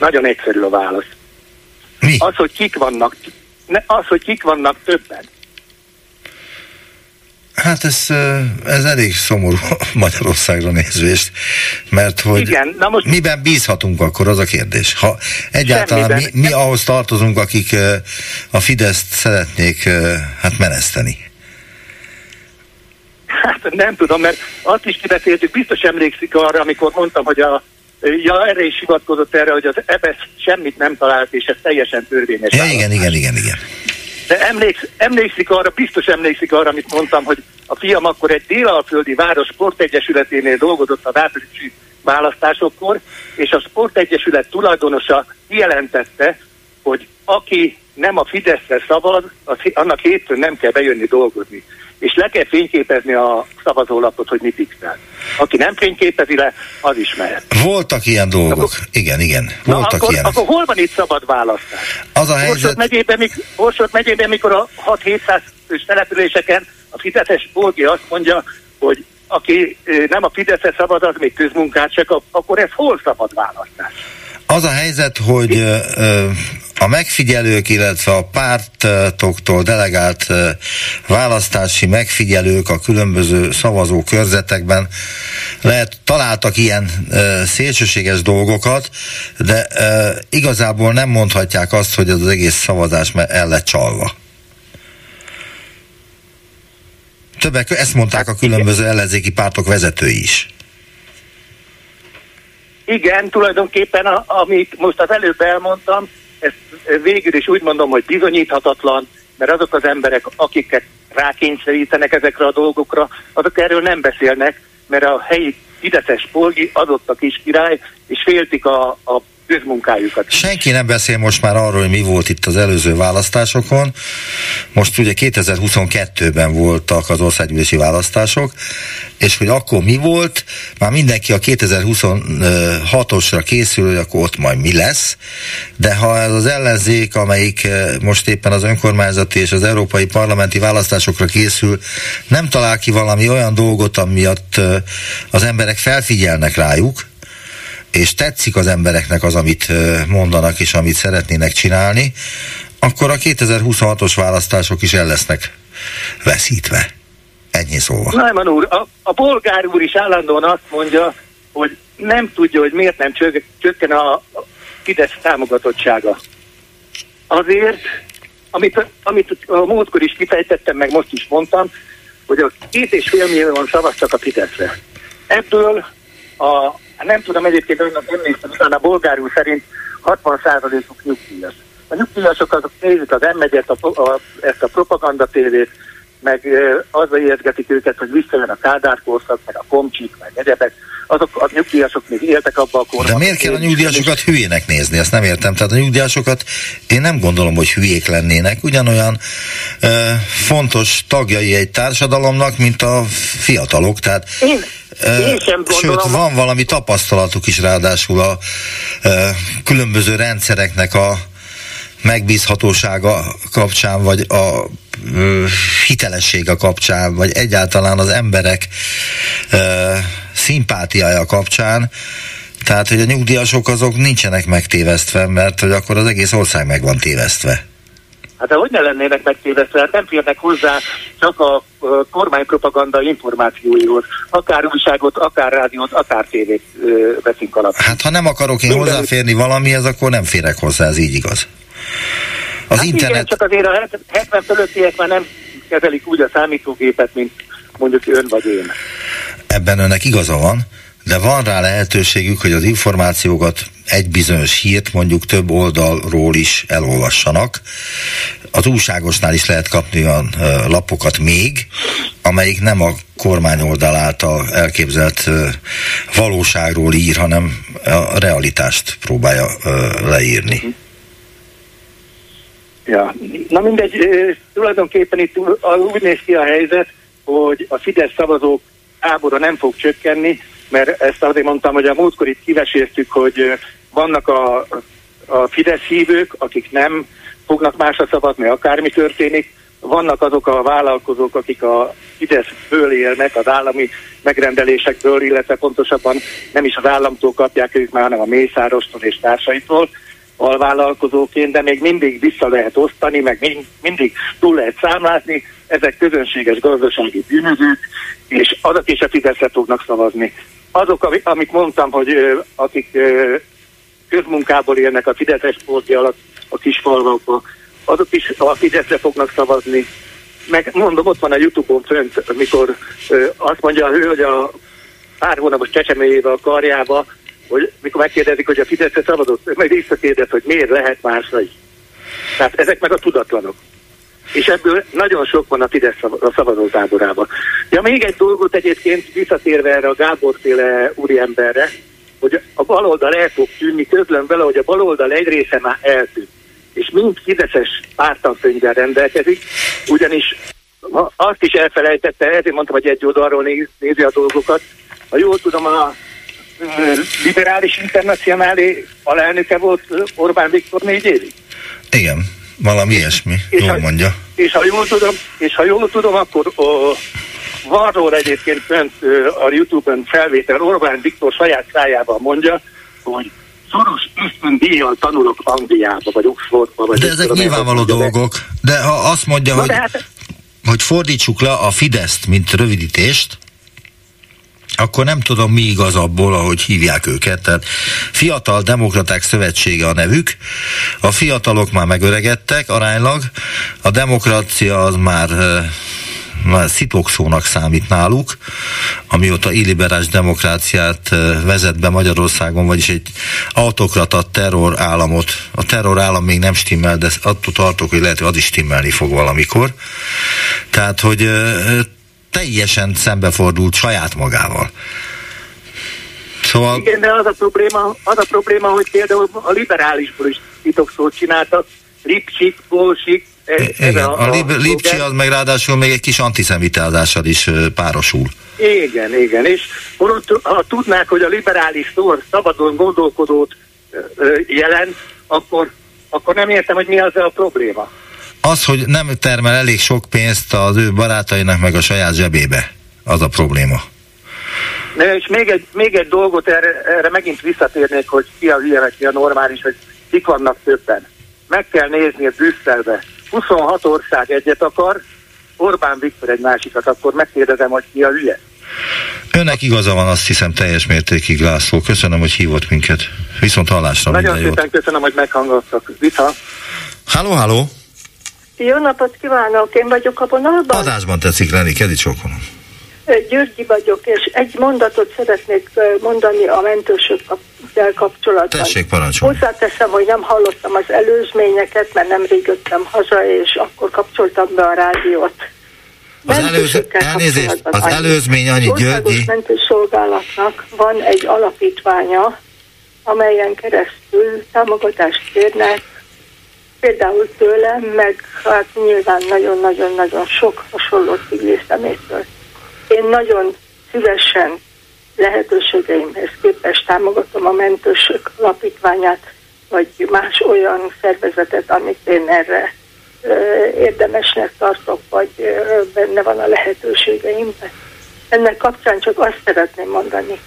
Nagyon egyszerű a válasz. Mi? Az, hogy kik vannak, az, hogy kik vannak többen. Hát ez, ez elég szomorú Magyarországra nézvést, mert hogy Igen, na most miben bízhatunk akkor, az a kérdés. Ha egyáltalán mi, mi ahhoz tartozunk, akik a Fideszt szeretnék hát meneszteni. Hát nem tudom, mert azt is kibeszéltük, biztos emlékszik arra, amikor mondtam, hogy a Ja, erre is hivatkozott erre, hogy az EBESZ semmit nem talált, és ez teljesen törvényes. Ja, igen, igen, igen, igen. De emléksz, emlékszik arra, biztos emlékszik arra, amit mondtam, hogy a fiam akkor egy délalföldi város sportegyesületénél dolgozott a áprilisi választásokkor, és a sportegyesület tulajdonosa kijelentette, hogy aki nem a Fideszre szavaz, az, annak hétfőn nem kell bejönni dolgozni és le kell fényképezni a szavazólapot, hogy mit x Aki nem fényképezi le, az is mehet. Voltak ilyen dolgok. Akkor, igen, igen. Voltak na, akkor, ilyen. akkor hol van itt szabad választás? Az a helyzet... Borsod megyében, Borsod megyében, mikor a 6-700 fős településeken a Fideszes Bolgi azt mondja, hogy aki nem a Fideszre szavaz, az még közmunkát se kap, akkor ez hol szabad választás? Az a helyzet, hogy a megfigyelők, illetve a pártoktól delegált választási megfigyelők a különböző szavazó körzetekben lehet, találtak ilyen szélsőséges dolgokat, de igazából nem mondhatják azt, hogy az egész szavazás el lett csalva. Többek ezt mondták a különböző ellenzéki pártok vezetői is. Igen, tulajdonképpen, a, amit most az előbb elmondtam, ezt végül is úgy mondom, hogy bizonyíthatatlan, mert azok az emberek, akiket rákényszerítenek ezekre a dolgokra, azok erről nem beszélnek, mert a helyi Fideszes polgi adott a kis király, és féltik a, a közmunkájukat. Senki nem beszél most már arról, hogy mi volt itt az előző választásokon. Most ugye 2022-ben voltak az országgyűlési választások, és hogy akkor mi volt, már mindenki a 2026-osra készül, hogy akkor ott majd mi lesz, de ha ez az ellenzék, amelyik eh, most éppen az önkormányzati és az európai parlamenti választásokra készül, nem talál ki valami olyan dolgot, amiatt eh, az emberek felfigyelnek rájuk, és tetszik az embereknek az, amit mondanak és amit szeretnének csinálni, akkor a 2026-os választások is el lesznek veszítve. Ennyi szóval. Nájman úr, a, a bolgár úr is állandóan azt mondja, hogy nem tudja, hogy miért nem csökken a Fidesz támogatottsága. Azért, amit, amit a múltkor is kifejtettem, meg most is mondtam, hogy a két és fél millióan szavaztak a Fideszre. Ebből a nem tudom, egyébként önnek emlékszem, utána a bolgárul szerint 60%-uk nyugdíjas. A nyugdíjasok azok nézik az m a, a, ezt a propaganda tévét, meg azzal ijeszgetik őket, hogy visszajön a Kádár korszak, meg a komcsik, meg egyebek. Azok a nyugdíjasok még éltek abba a korban. De miért kell a nyugdíjasokat hülyének nézni? Ezt nem értem. Tehát a nyugdíjasokat én nem gondolom, hogy hülyék lennének. Ugyanolyan ö, fontos tagjai egy társadalomnak, mint a fiatalok. Tehát én, én sem Sőt, van valami tapasztalatuk is ráadásul a különböző rendszereknek a megbízhatósága kapcsán, vagy a hitelessége kapcsán, vagy egyáltalán az emberek szimpátiája kapcsán, tehát, hogy a nyugdíjasok azok nincsenek megtévesztve, mert hogy akkor az egész ország meg van tévesztve. Hát de hogy ne lennének megtévesztve, hát nem férnek hozzá csak a kormánypropaganda információihoz. Akár újságot, akár rádiót, akár tévét veszünk alap. Hát ha nem akarok én Minden... hozzáférni valamihez, akkor nem férek hozzá, ez így igaz. Az hát internet... Igen, csak azért a 70 fölöttiek már nem kezelik úgy a számítógépet, mint mondjuk ön vagy én. Ebben önnek igaza van, de van rá lehetőségük, hogy az információkat egy bizonyos hírt mondjuk több oldalról is elolvassanak. Az újságosnál is lehet kapni olyan lapokat még, amelyik nem a kormány oldal által elképzelt valóságról ír, hanem a realitást próbálja leírni. Ja, na mindegy, tulajdonképpen itt úgy néz ki a helyzet, hogy a Fidesz szavazók ábora nem fog csökkenni, mert ezt azért mondtam, hogy a múltkor itt kiveséztük, hogy vannak a, a Fidesz hívők, akik nem fognak másra szavazni, akármi történik, vannak azok a vállalkozók, akik a Fideszből élnek, az állami megrendelésekből, illetve pontosabban nem is az államtól kapják ők már, hanem a Mészárostól és társaitól alvállalkozóként, de még mindig vissza lehet osztani, meg mindig túl lehet számlázni, ezek közönséges gazdasági bűnözők, és azok is a Fideszre fognak szavazni azok, amit mondtam, hogy akik közmunkából élnek a Fideszes sportja alatt a kisfalvakban, azok is a Fideszre fognak szavazni. Meg mondom, ott van a Youtube-on fönt, mikor azt mondja a hő, hogy a pár hónapos csecseméjével a karjába, hogy mikor megkérdezik, hogy a Fideszre szavazott, meg visszakérdez, hogy miért lehet másra is. Tehát ezek meg a tudatlanok és ebből nagyon sok van a Fidesz a szavazótáborában. Ja, még egy dolgot egyébként visszatérve erre a Gábor féle úriemberre, hogy a baloldal el fog tűnni, közlöm vele, hogy a baloldal egy része már eltűnt. És mind Fideszes pártankönyvvel rendelkezik, ugyanis azt is elfelejtette, ezért mondtam, hogy egy oldalról néz, nézi a dolgokat. Ha jól tudom, a liberális internacionálé alelnöke volt Orbán Viktor négy évig? Igen. Valami ilyesmi, és jól ha, mondja. És ha jól tudom, és ha jól tudom akkor ó, van róla egyébként fönt a Youtube-on felvétel, Orbán Viktor saját szájában mondja, hogy szoros ösztöndíjjal tanulok Angliába, vagy Oxfordba. Vagy de ezek nyilvánvaló dolgok. De ha azt mondja, hogy, hát... hogy fordítsuk le a Fideszt, mint rövidítést, akkor nem tudom mi igaz abból, ahogy hívják őket. Tehát Fiatal Demokraták Szövetsége a nevük, a fiatalok már megöregedtek aránylag, a demokrácia az már már szitokszónak számít náluk, amióta illiberális demokráciát vezet be Magyarországon, vagyis egy autokrata terror államot. A terror állam még nem stimmel, de attól tartok, hogy lehet, hogy az is stimmelni fog valamikor. Tehát, hogy teljesen szembefordult saját magával. Szóval... Igen, de az a probléma, az a probléma hogy például a liberálisból is titokszót csináltak, Lipcsik, Bolsik, ez, Igen, ez a, a, a Lipcsi az meg ráadásul még egy kis antiszemitázással is párosul. Igen, igen, és ha tudnák, hogy a liberális szor szabadon gondolkodót jelent, akkor, akkor nem értem, hogy mi az a probléma az, hogy nem termel elég sok pénzt az ő barátainak meg a saját zsebébe, az a probléma. Ne, és még egy, még egy dolgot erre, erre megint visszatérnék, hogy ki a hülye, ki a normális, hogy kik vannak többen. Meg kell nézni a Brüsszelbe. 26 ország egyet akar, Orbán Viktor egy másikat, akkor megkérdezem, hogy ki a hülye. Önnek igaza van, azt hiszem teljes mértékig, László. Köszönöm, hogy hívott minket. Viszont hallásra Nagyon szépen jót. köszönöm, hogy meghangoltak. Vissza. Halló, halló. Jó napot kívánok, én vagyok a vonalban. Adásban tetszik lenni, Kedi Csókonom. Györgyi vagyok, és egy mondatot szeretnék mondani a mentősökkel kapcsolatban. Tessék, parancsolni. Hozzáteszem, hogy nem hallottam az előzményeket, mert nem jöttem haza, és akkor kapcsoltam be a rádiót. Az, előz, elnézést, az annyi. előzmény annyi, Györgyi. mentőszolgálatnak van egy alapítványa, amelyen keresztül támogatást kérnek például tőlem, meg hát nyilván nagyon-nagyon-nagyon sok hasonló civil szemétől. Én nagyon szívesen lehetőségeimhez képest támogatom a mentősök alapítványát, vagy más olyan szervezetet, amit én erre ö, érdemesnek tartok, vagy ö, benne van a lehetőségeimben. Ennek kapcsán csak azt szeretném mondani,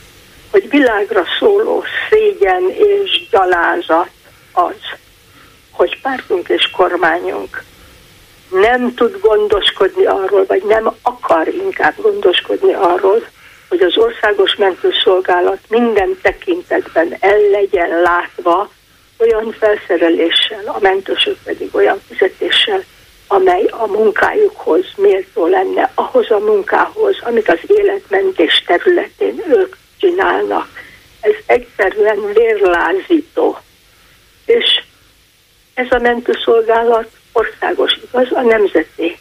hogy világra szóló szégyen és gyalázat az, hogy pártunk és kormányunk nem tud gondoskodni arról, vagy nem akar inkább gondoskodni arról, hogy az országos mentőszolgálat minden tekintetben el legyen látva olyan felszereléssel, a mentősök pedig olyan fizetéssel, amely a munkájukhoz méltó lenne, ahhoz a munkához, amit az életmentés területén ők csinálnak. Ez egyszerűen vérlázító. És ez a mentőszolgálat országos, igaz, a nemzeti.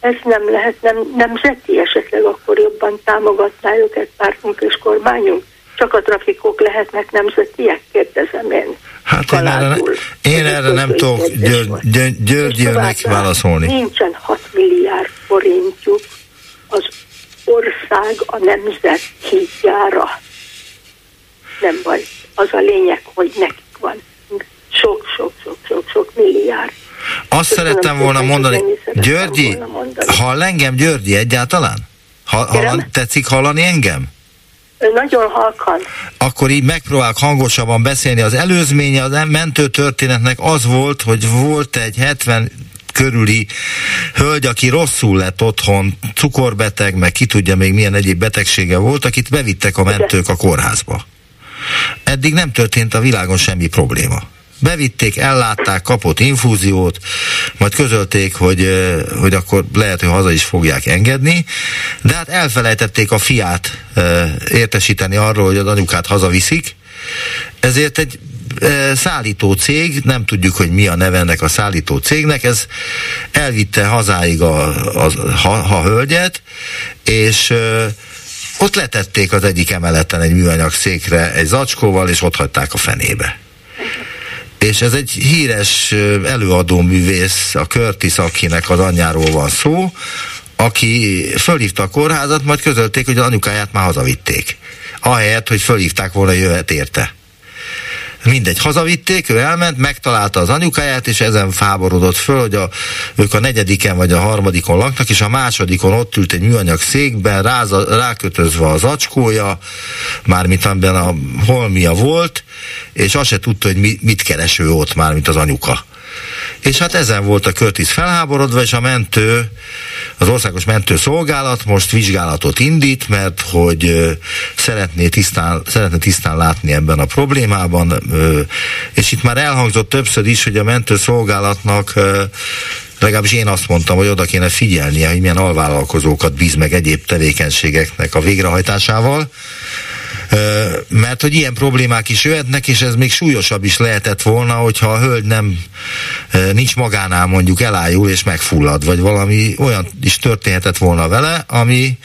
Ez nem lehet nem, nemzeti, esetleg akkor jobban támogatná őket pártunk és kormányunk. Csak a trafikok lehetnek nemzetiek, kérdezem én. Hát én erre, én erre nem tudok György, György, válaszolni. Nincsen 6 milliárd forintjuk az ország a nemzet hídjára. Nem baj. Az a lényeg, hogy nekik van sok-sok-sok-sok milliárd. Azt Köszönöm szerettem volna mondani, Györgyi, hall engem Györgyi egyáltalán? Ha, hallan, tetszik hallani engem? Nagyon halkan. Akkor így megpróbálok hangosabban beszélni. Az előzménye az mentő történetnek az volt, hogy volt egy 70 körüli hölgy, aki rosszul lett otthon, cukorbeteg, meg ki tudja még milyen egyéb betegsége volt, akit bevittek a mentők a kórházba. Eddig nem történt a világon semmi probléma. Bevitték, ellátták, kapott infúziót, majd közölték, hogy, hogy akkor lehet, hogy haza is fogják engedni, de hát elfelejtették a fiát értesíteni arról, hogy az anyukát hazaviszik, ezért egy szállító cég, nem tudjuk, hogy mi a neve ennek a szállító cégnek, ez elvitte hazáig a, a, a, a hölgyet, és ott letették az egyik emeleten egy műanyag székre egy zacskóval, és ott hagyták a fenébe és ez egy híres előadó művész, a Curtis, akinek az anyjáról van szó, aki fölhívta a kórházat, majd közölték, hogy az anyukáját már hazavitték. Ahelyett, hogy fölhívták volna, jöhet érte. Mindegy, hazavitték, ő elment, megtalálta az anyukáját, és ezen fáborodott föl, hogy a, ők a negyediken vagy a harmadikon laknak, és a másodikon ott ült egy műanyag székben, ráza, rákötözve az acskója, mármint amiben a holmia volt, és azt se tudta, hogy mi, mit kereső ott már, mint az anyuka. És hát ezen volt a Curtis felháborodva, és a mentő, az országos mentőszolgálat most vizsgálatot indít, mert hogy szeretné tisztán, szeretne tisztán látni ebben a problémában, és itt már elhangzott többször is, hogy a mentőszolgálatnak legalábbis én azt mondtam, hogy oda kéne figyelnie, hogy milyen alvállalkozókat bíz meg egyéb tevékenységeknek a végrehajtásával, mert hogy ilyen problémák is jöhetnek, és ez még súlyosabb is lehetett volna, hogyha a hölgy nem nincs magánál mondjuk elájul és megfullad, vagy valami olyan is történhetett volna vele, ami,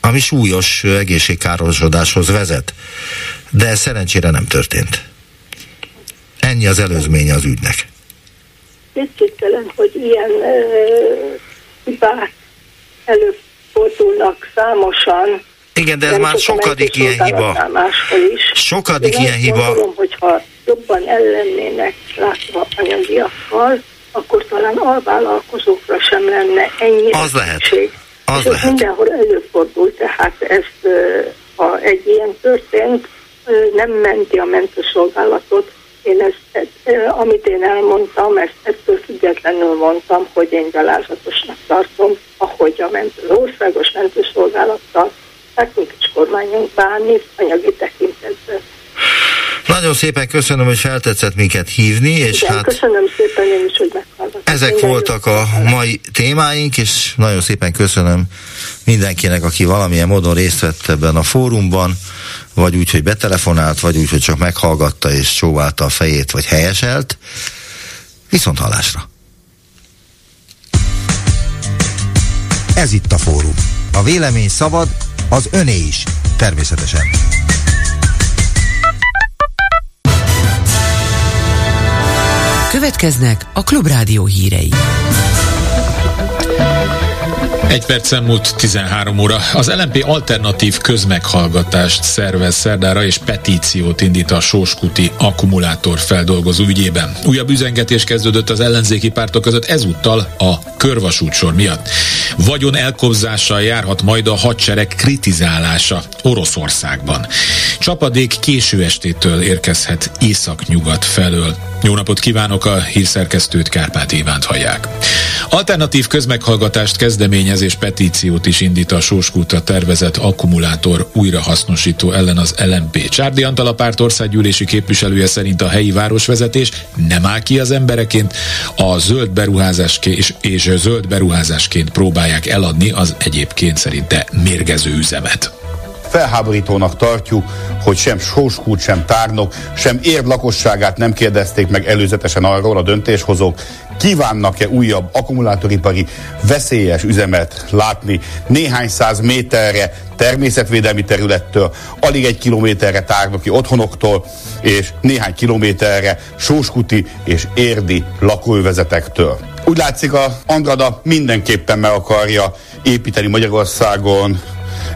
ami súlyos egészségkárosodáshoz vezet. De ez szerencsére nem történt. Ennyi az előzménye az ügynek. Kétségtelen, hogy ilyen hibák előfordulnak számosan, igen, de ez már sokadik ilyen hiba. Sokadik Én ilyen hiba. Gondolom, hogyha jobban ellennének látva anyagiakkal, akkor talán alvállalkozókra sem lenne ennyi Az lehet. Az És lehet. mindenhol előfordul, tehát ezt, ha egy ilyen történt, nem menti a mentőszolgálatot. Én ezt, amit én elmondtam, ezt ettől függetlenül mondtam, hogy én gyalázatosnak tartom, ahogy a mentő, az országos mentőszolgálattal nekünk is kormányunk bánni anyagi tekintetben. Nagyon szépen köszönöm, hogy feltetszett minket hívni, és Igen, hát köszönöm szépen én is, hogy meghallgattam. ezek Minden voltak a mai témáink, és nagyon szépen köszönöm mindenkinek, aki valamilyen módon részt vett ebben a fórumban, vagy úgy, hogy betelefonált, vagy úgy, hogy csak meghallgatta és csóválta a fejét, vagy helyeselt. Viszont hallásra! Ez itt a fórum. A vélemény szabad, az öné is, természetesen. Következnek a Klubrádió hírei. Egy percen múlt 13 óra. Az LMP alternatív közmeghallgatást szervez szerdára és petíciót indít a Sóskuti akkumulátor feldolgozó ügyében. Újabb üzengetés kezdődött az ellenzéki pártok között ezúttal a körvasútsor miatt. Vagyon elkobzással járhat majd a hadsereg kritizálása Oroszországban. Csapadék késő estétől érkezhet észak-nyugat felől. Jó napot kívánok, a hírszerkesztőt Kárpát Ivánt hallják. Alternatív közmeghallgatást kezdeményez és petíciót is indít a Sóskútra tervezett akkumulátor újrahasznosító ellen az LMP. Csárdi Antal a párt országgyűlési képviselője szerint a helyi városvezetés nem áll ki az embereként, a zöld beruházásként és, és zöld beruházásként próbálják eladni az egyébként szerinte mérgező üzemet felháborítónak tartjuk, hogy sem sóskút, sem tárnok, sem érd lakosságát nem kérdezték meg előzetesen arról a döntéshozók, kívánnak-e újabb akkumulátoripari veszélyes üzemet látni néhány száz méterre természetvédelmi területtől, alig egy kilométerre tárnoki otthonoktól, és néhány kilométerre sóskuti és érdi lakóvezetektől. Úgy látszik, a Andrada mindenképpen meg akarja építeni Magyarországon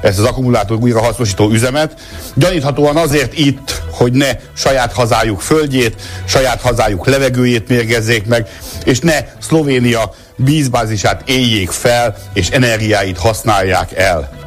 ezt az akkumulátor újrahasznosító üzemet. Gyaníthatóan azért itt, hogy ne saját hazájuk földjét, saját hazájuk levegőjét mérgezzék meg, és ne Szlovénia vízbázisát éljék fel, és energiáit használják el.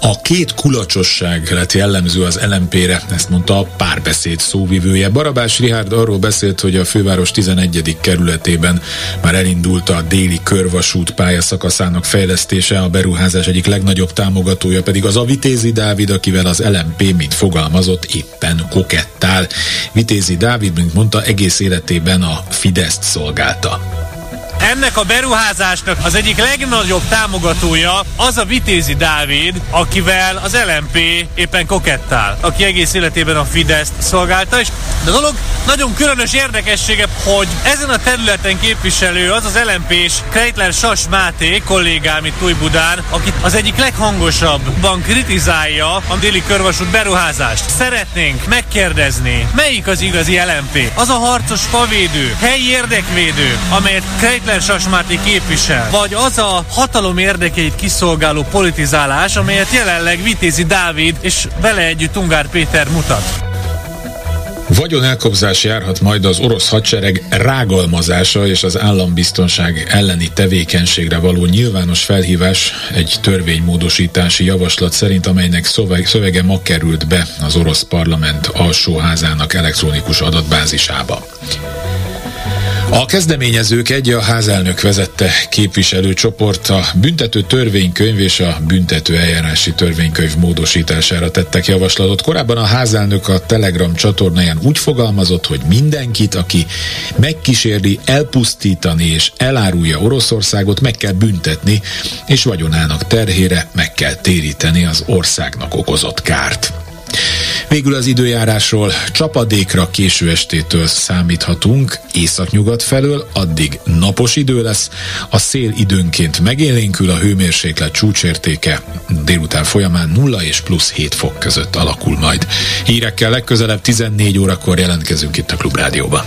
A két kulacsosság lett jellemző az LMP-re, ezt mondta a párbeszéd szóvivője. Barabás Rihárd arról beszélt, hogy a főváros 11. kerületében már elindult a déli körvasút pályaszakaszának fejlesztése, a beruházás egyik legnagyobb támogatója pedig az a Vitézi Dávid, akivel az LMP, mint fogalmazott, éppen kokettál. Vitézi Dávid, mint mondta, egész életében a Fideszt szolgálta. Ennek a beruházásnak az egyik legnagyobb támogatója az a Vitézi Dávid, akivel az LMP éppen kokettál, aki egész életében a Fideszt szolgálta, és a dolog nagyon különös érdekessége, hogy ezen a területen képviselő az az LMP-s Kreitler Sas Máté kollégám itt Újbudán, akit az egyik leghangosabban kritizálja a déli körvasút beruházást. Szeretnénk megkérdezni, melyik az igazi LMP? Az a harcos favédő, helyi érdekvédő, amelyet Kreitler Sasmáti képvisel, vagy az a hatalom érdekeit kiszolgáló politizálás, amelyet jelenleg Vitézi Dávid és vele együtt Ungár Péter mutat. Vagyon elkobzás járhat majd az orosz hadsereg rágalmazása és az állambiztonság elleni tevékenységre való nyilvános felhívás egy törvénymódosítási javaslat szerint, amelynek szövege ma került be az orosz parlament alsóházának elektronikus adatbázisába. A kezdeményezők egy a házelnök vezette képviselőcsoport a büntető törvénykönyv és a büntető eljárási törvénykönyv módosítására tettek javaslatot. Korábban a házelnök a Telegram csatornáján úgy fogalmazott, hogy mindenkit, aki megkísérli elpusztítani és elárulja Oroszországot, meg kell büntetni, és vagyonának terhére meg kell téríteni az országnak okozott kárt. Végül az időjárásról csapadékra késő estétől számíthatunk északnyugat felől, addig napos idő lesz, a szél időnként megélénkül, a hőmérséklet csúcsértéke délután folyamán 0 és plusz 7 fok között alakul majd. Hírekkel legközelebb 14 órakor jelentkezünk itt a Klubrádióban.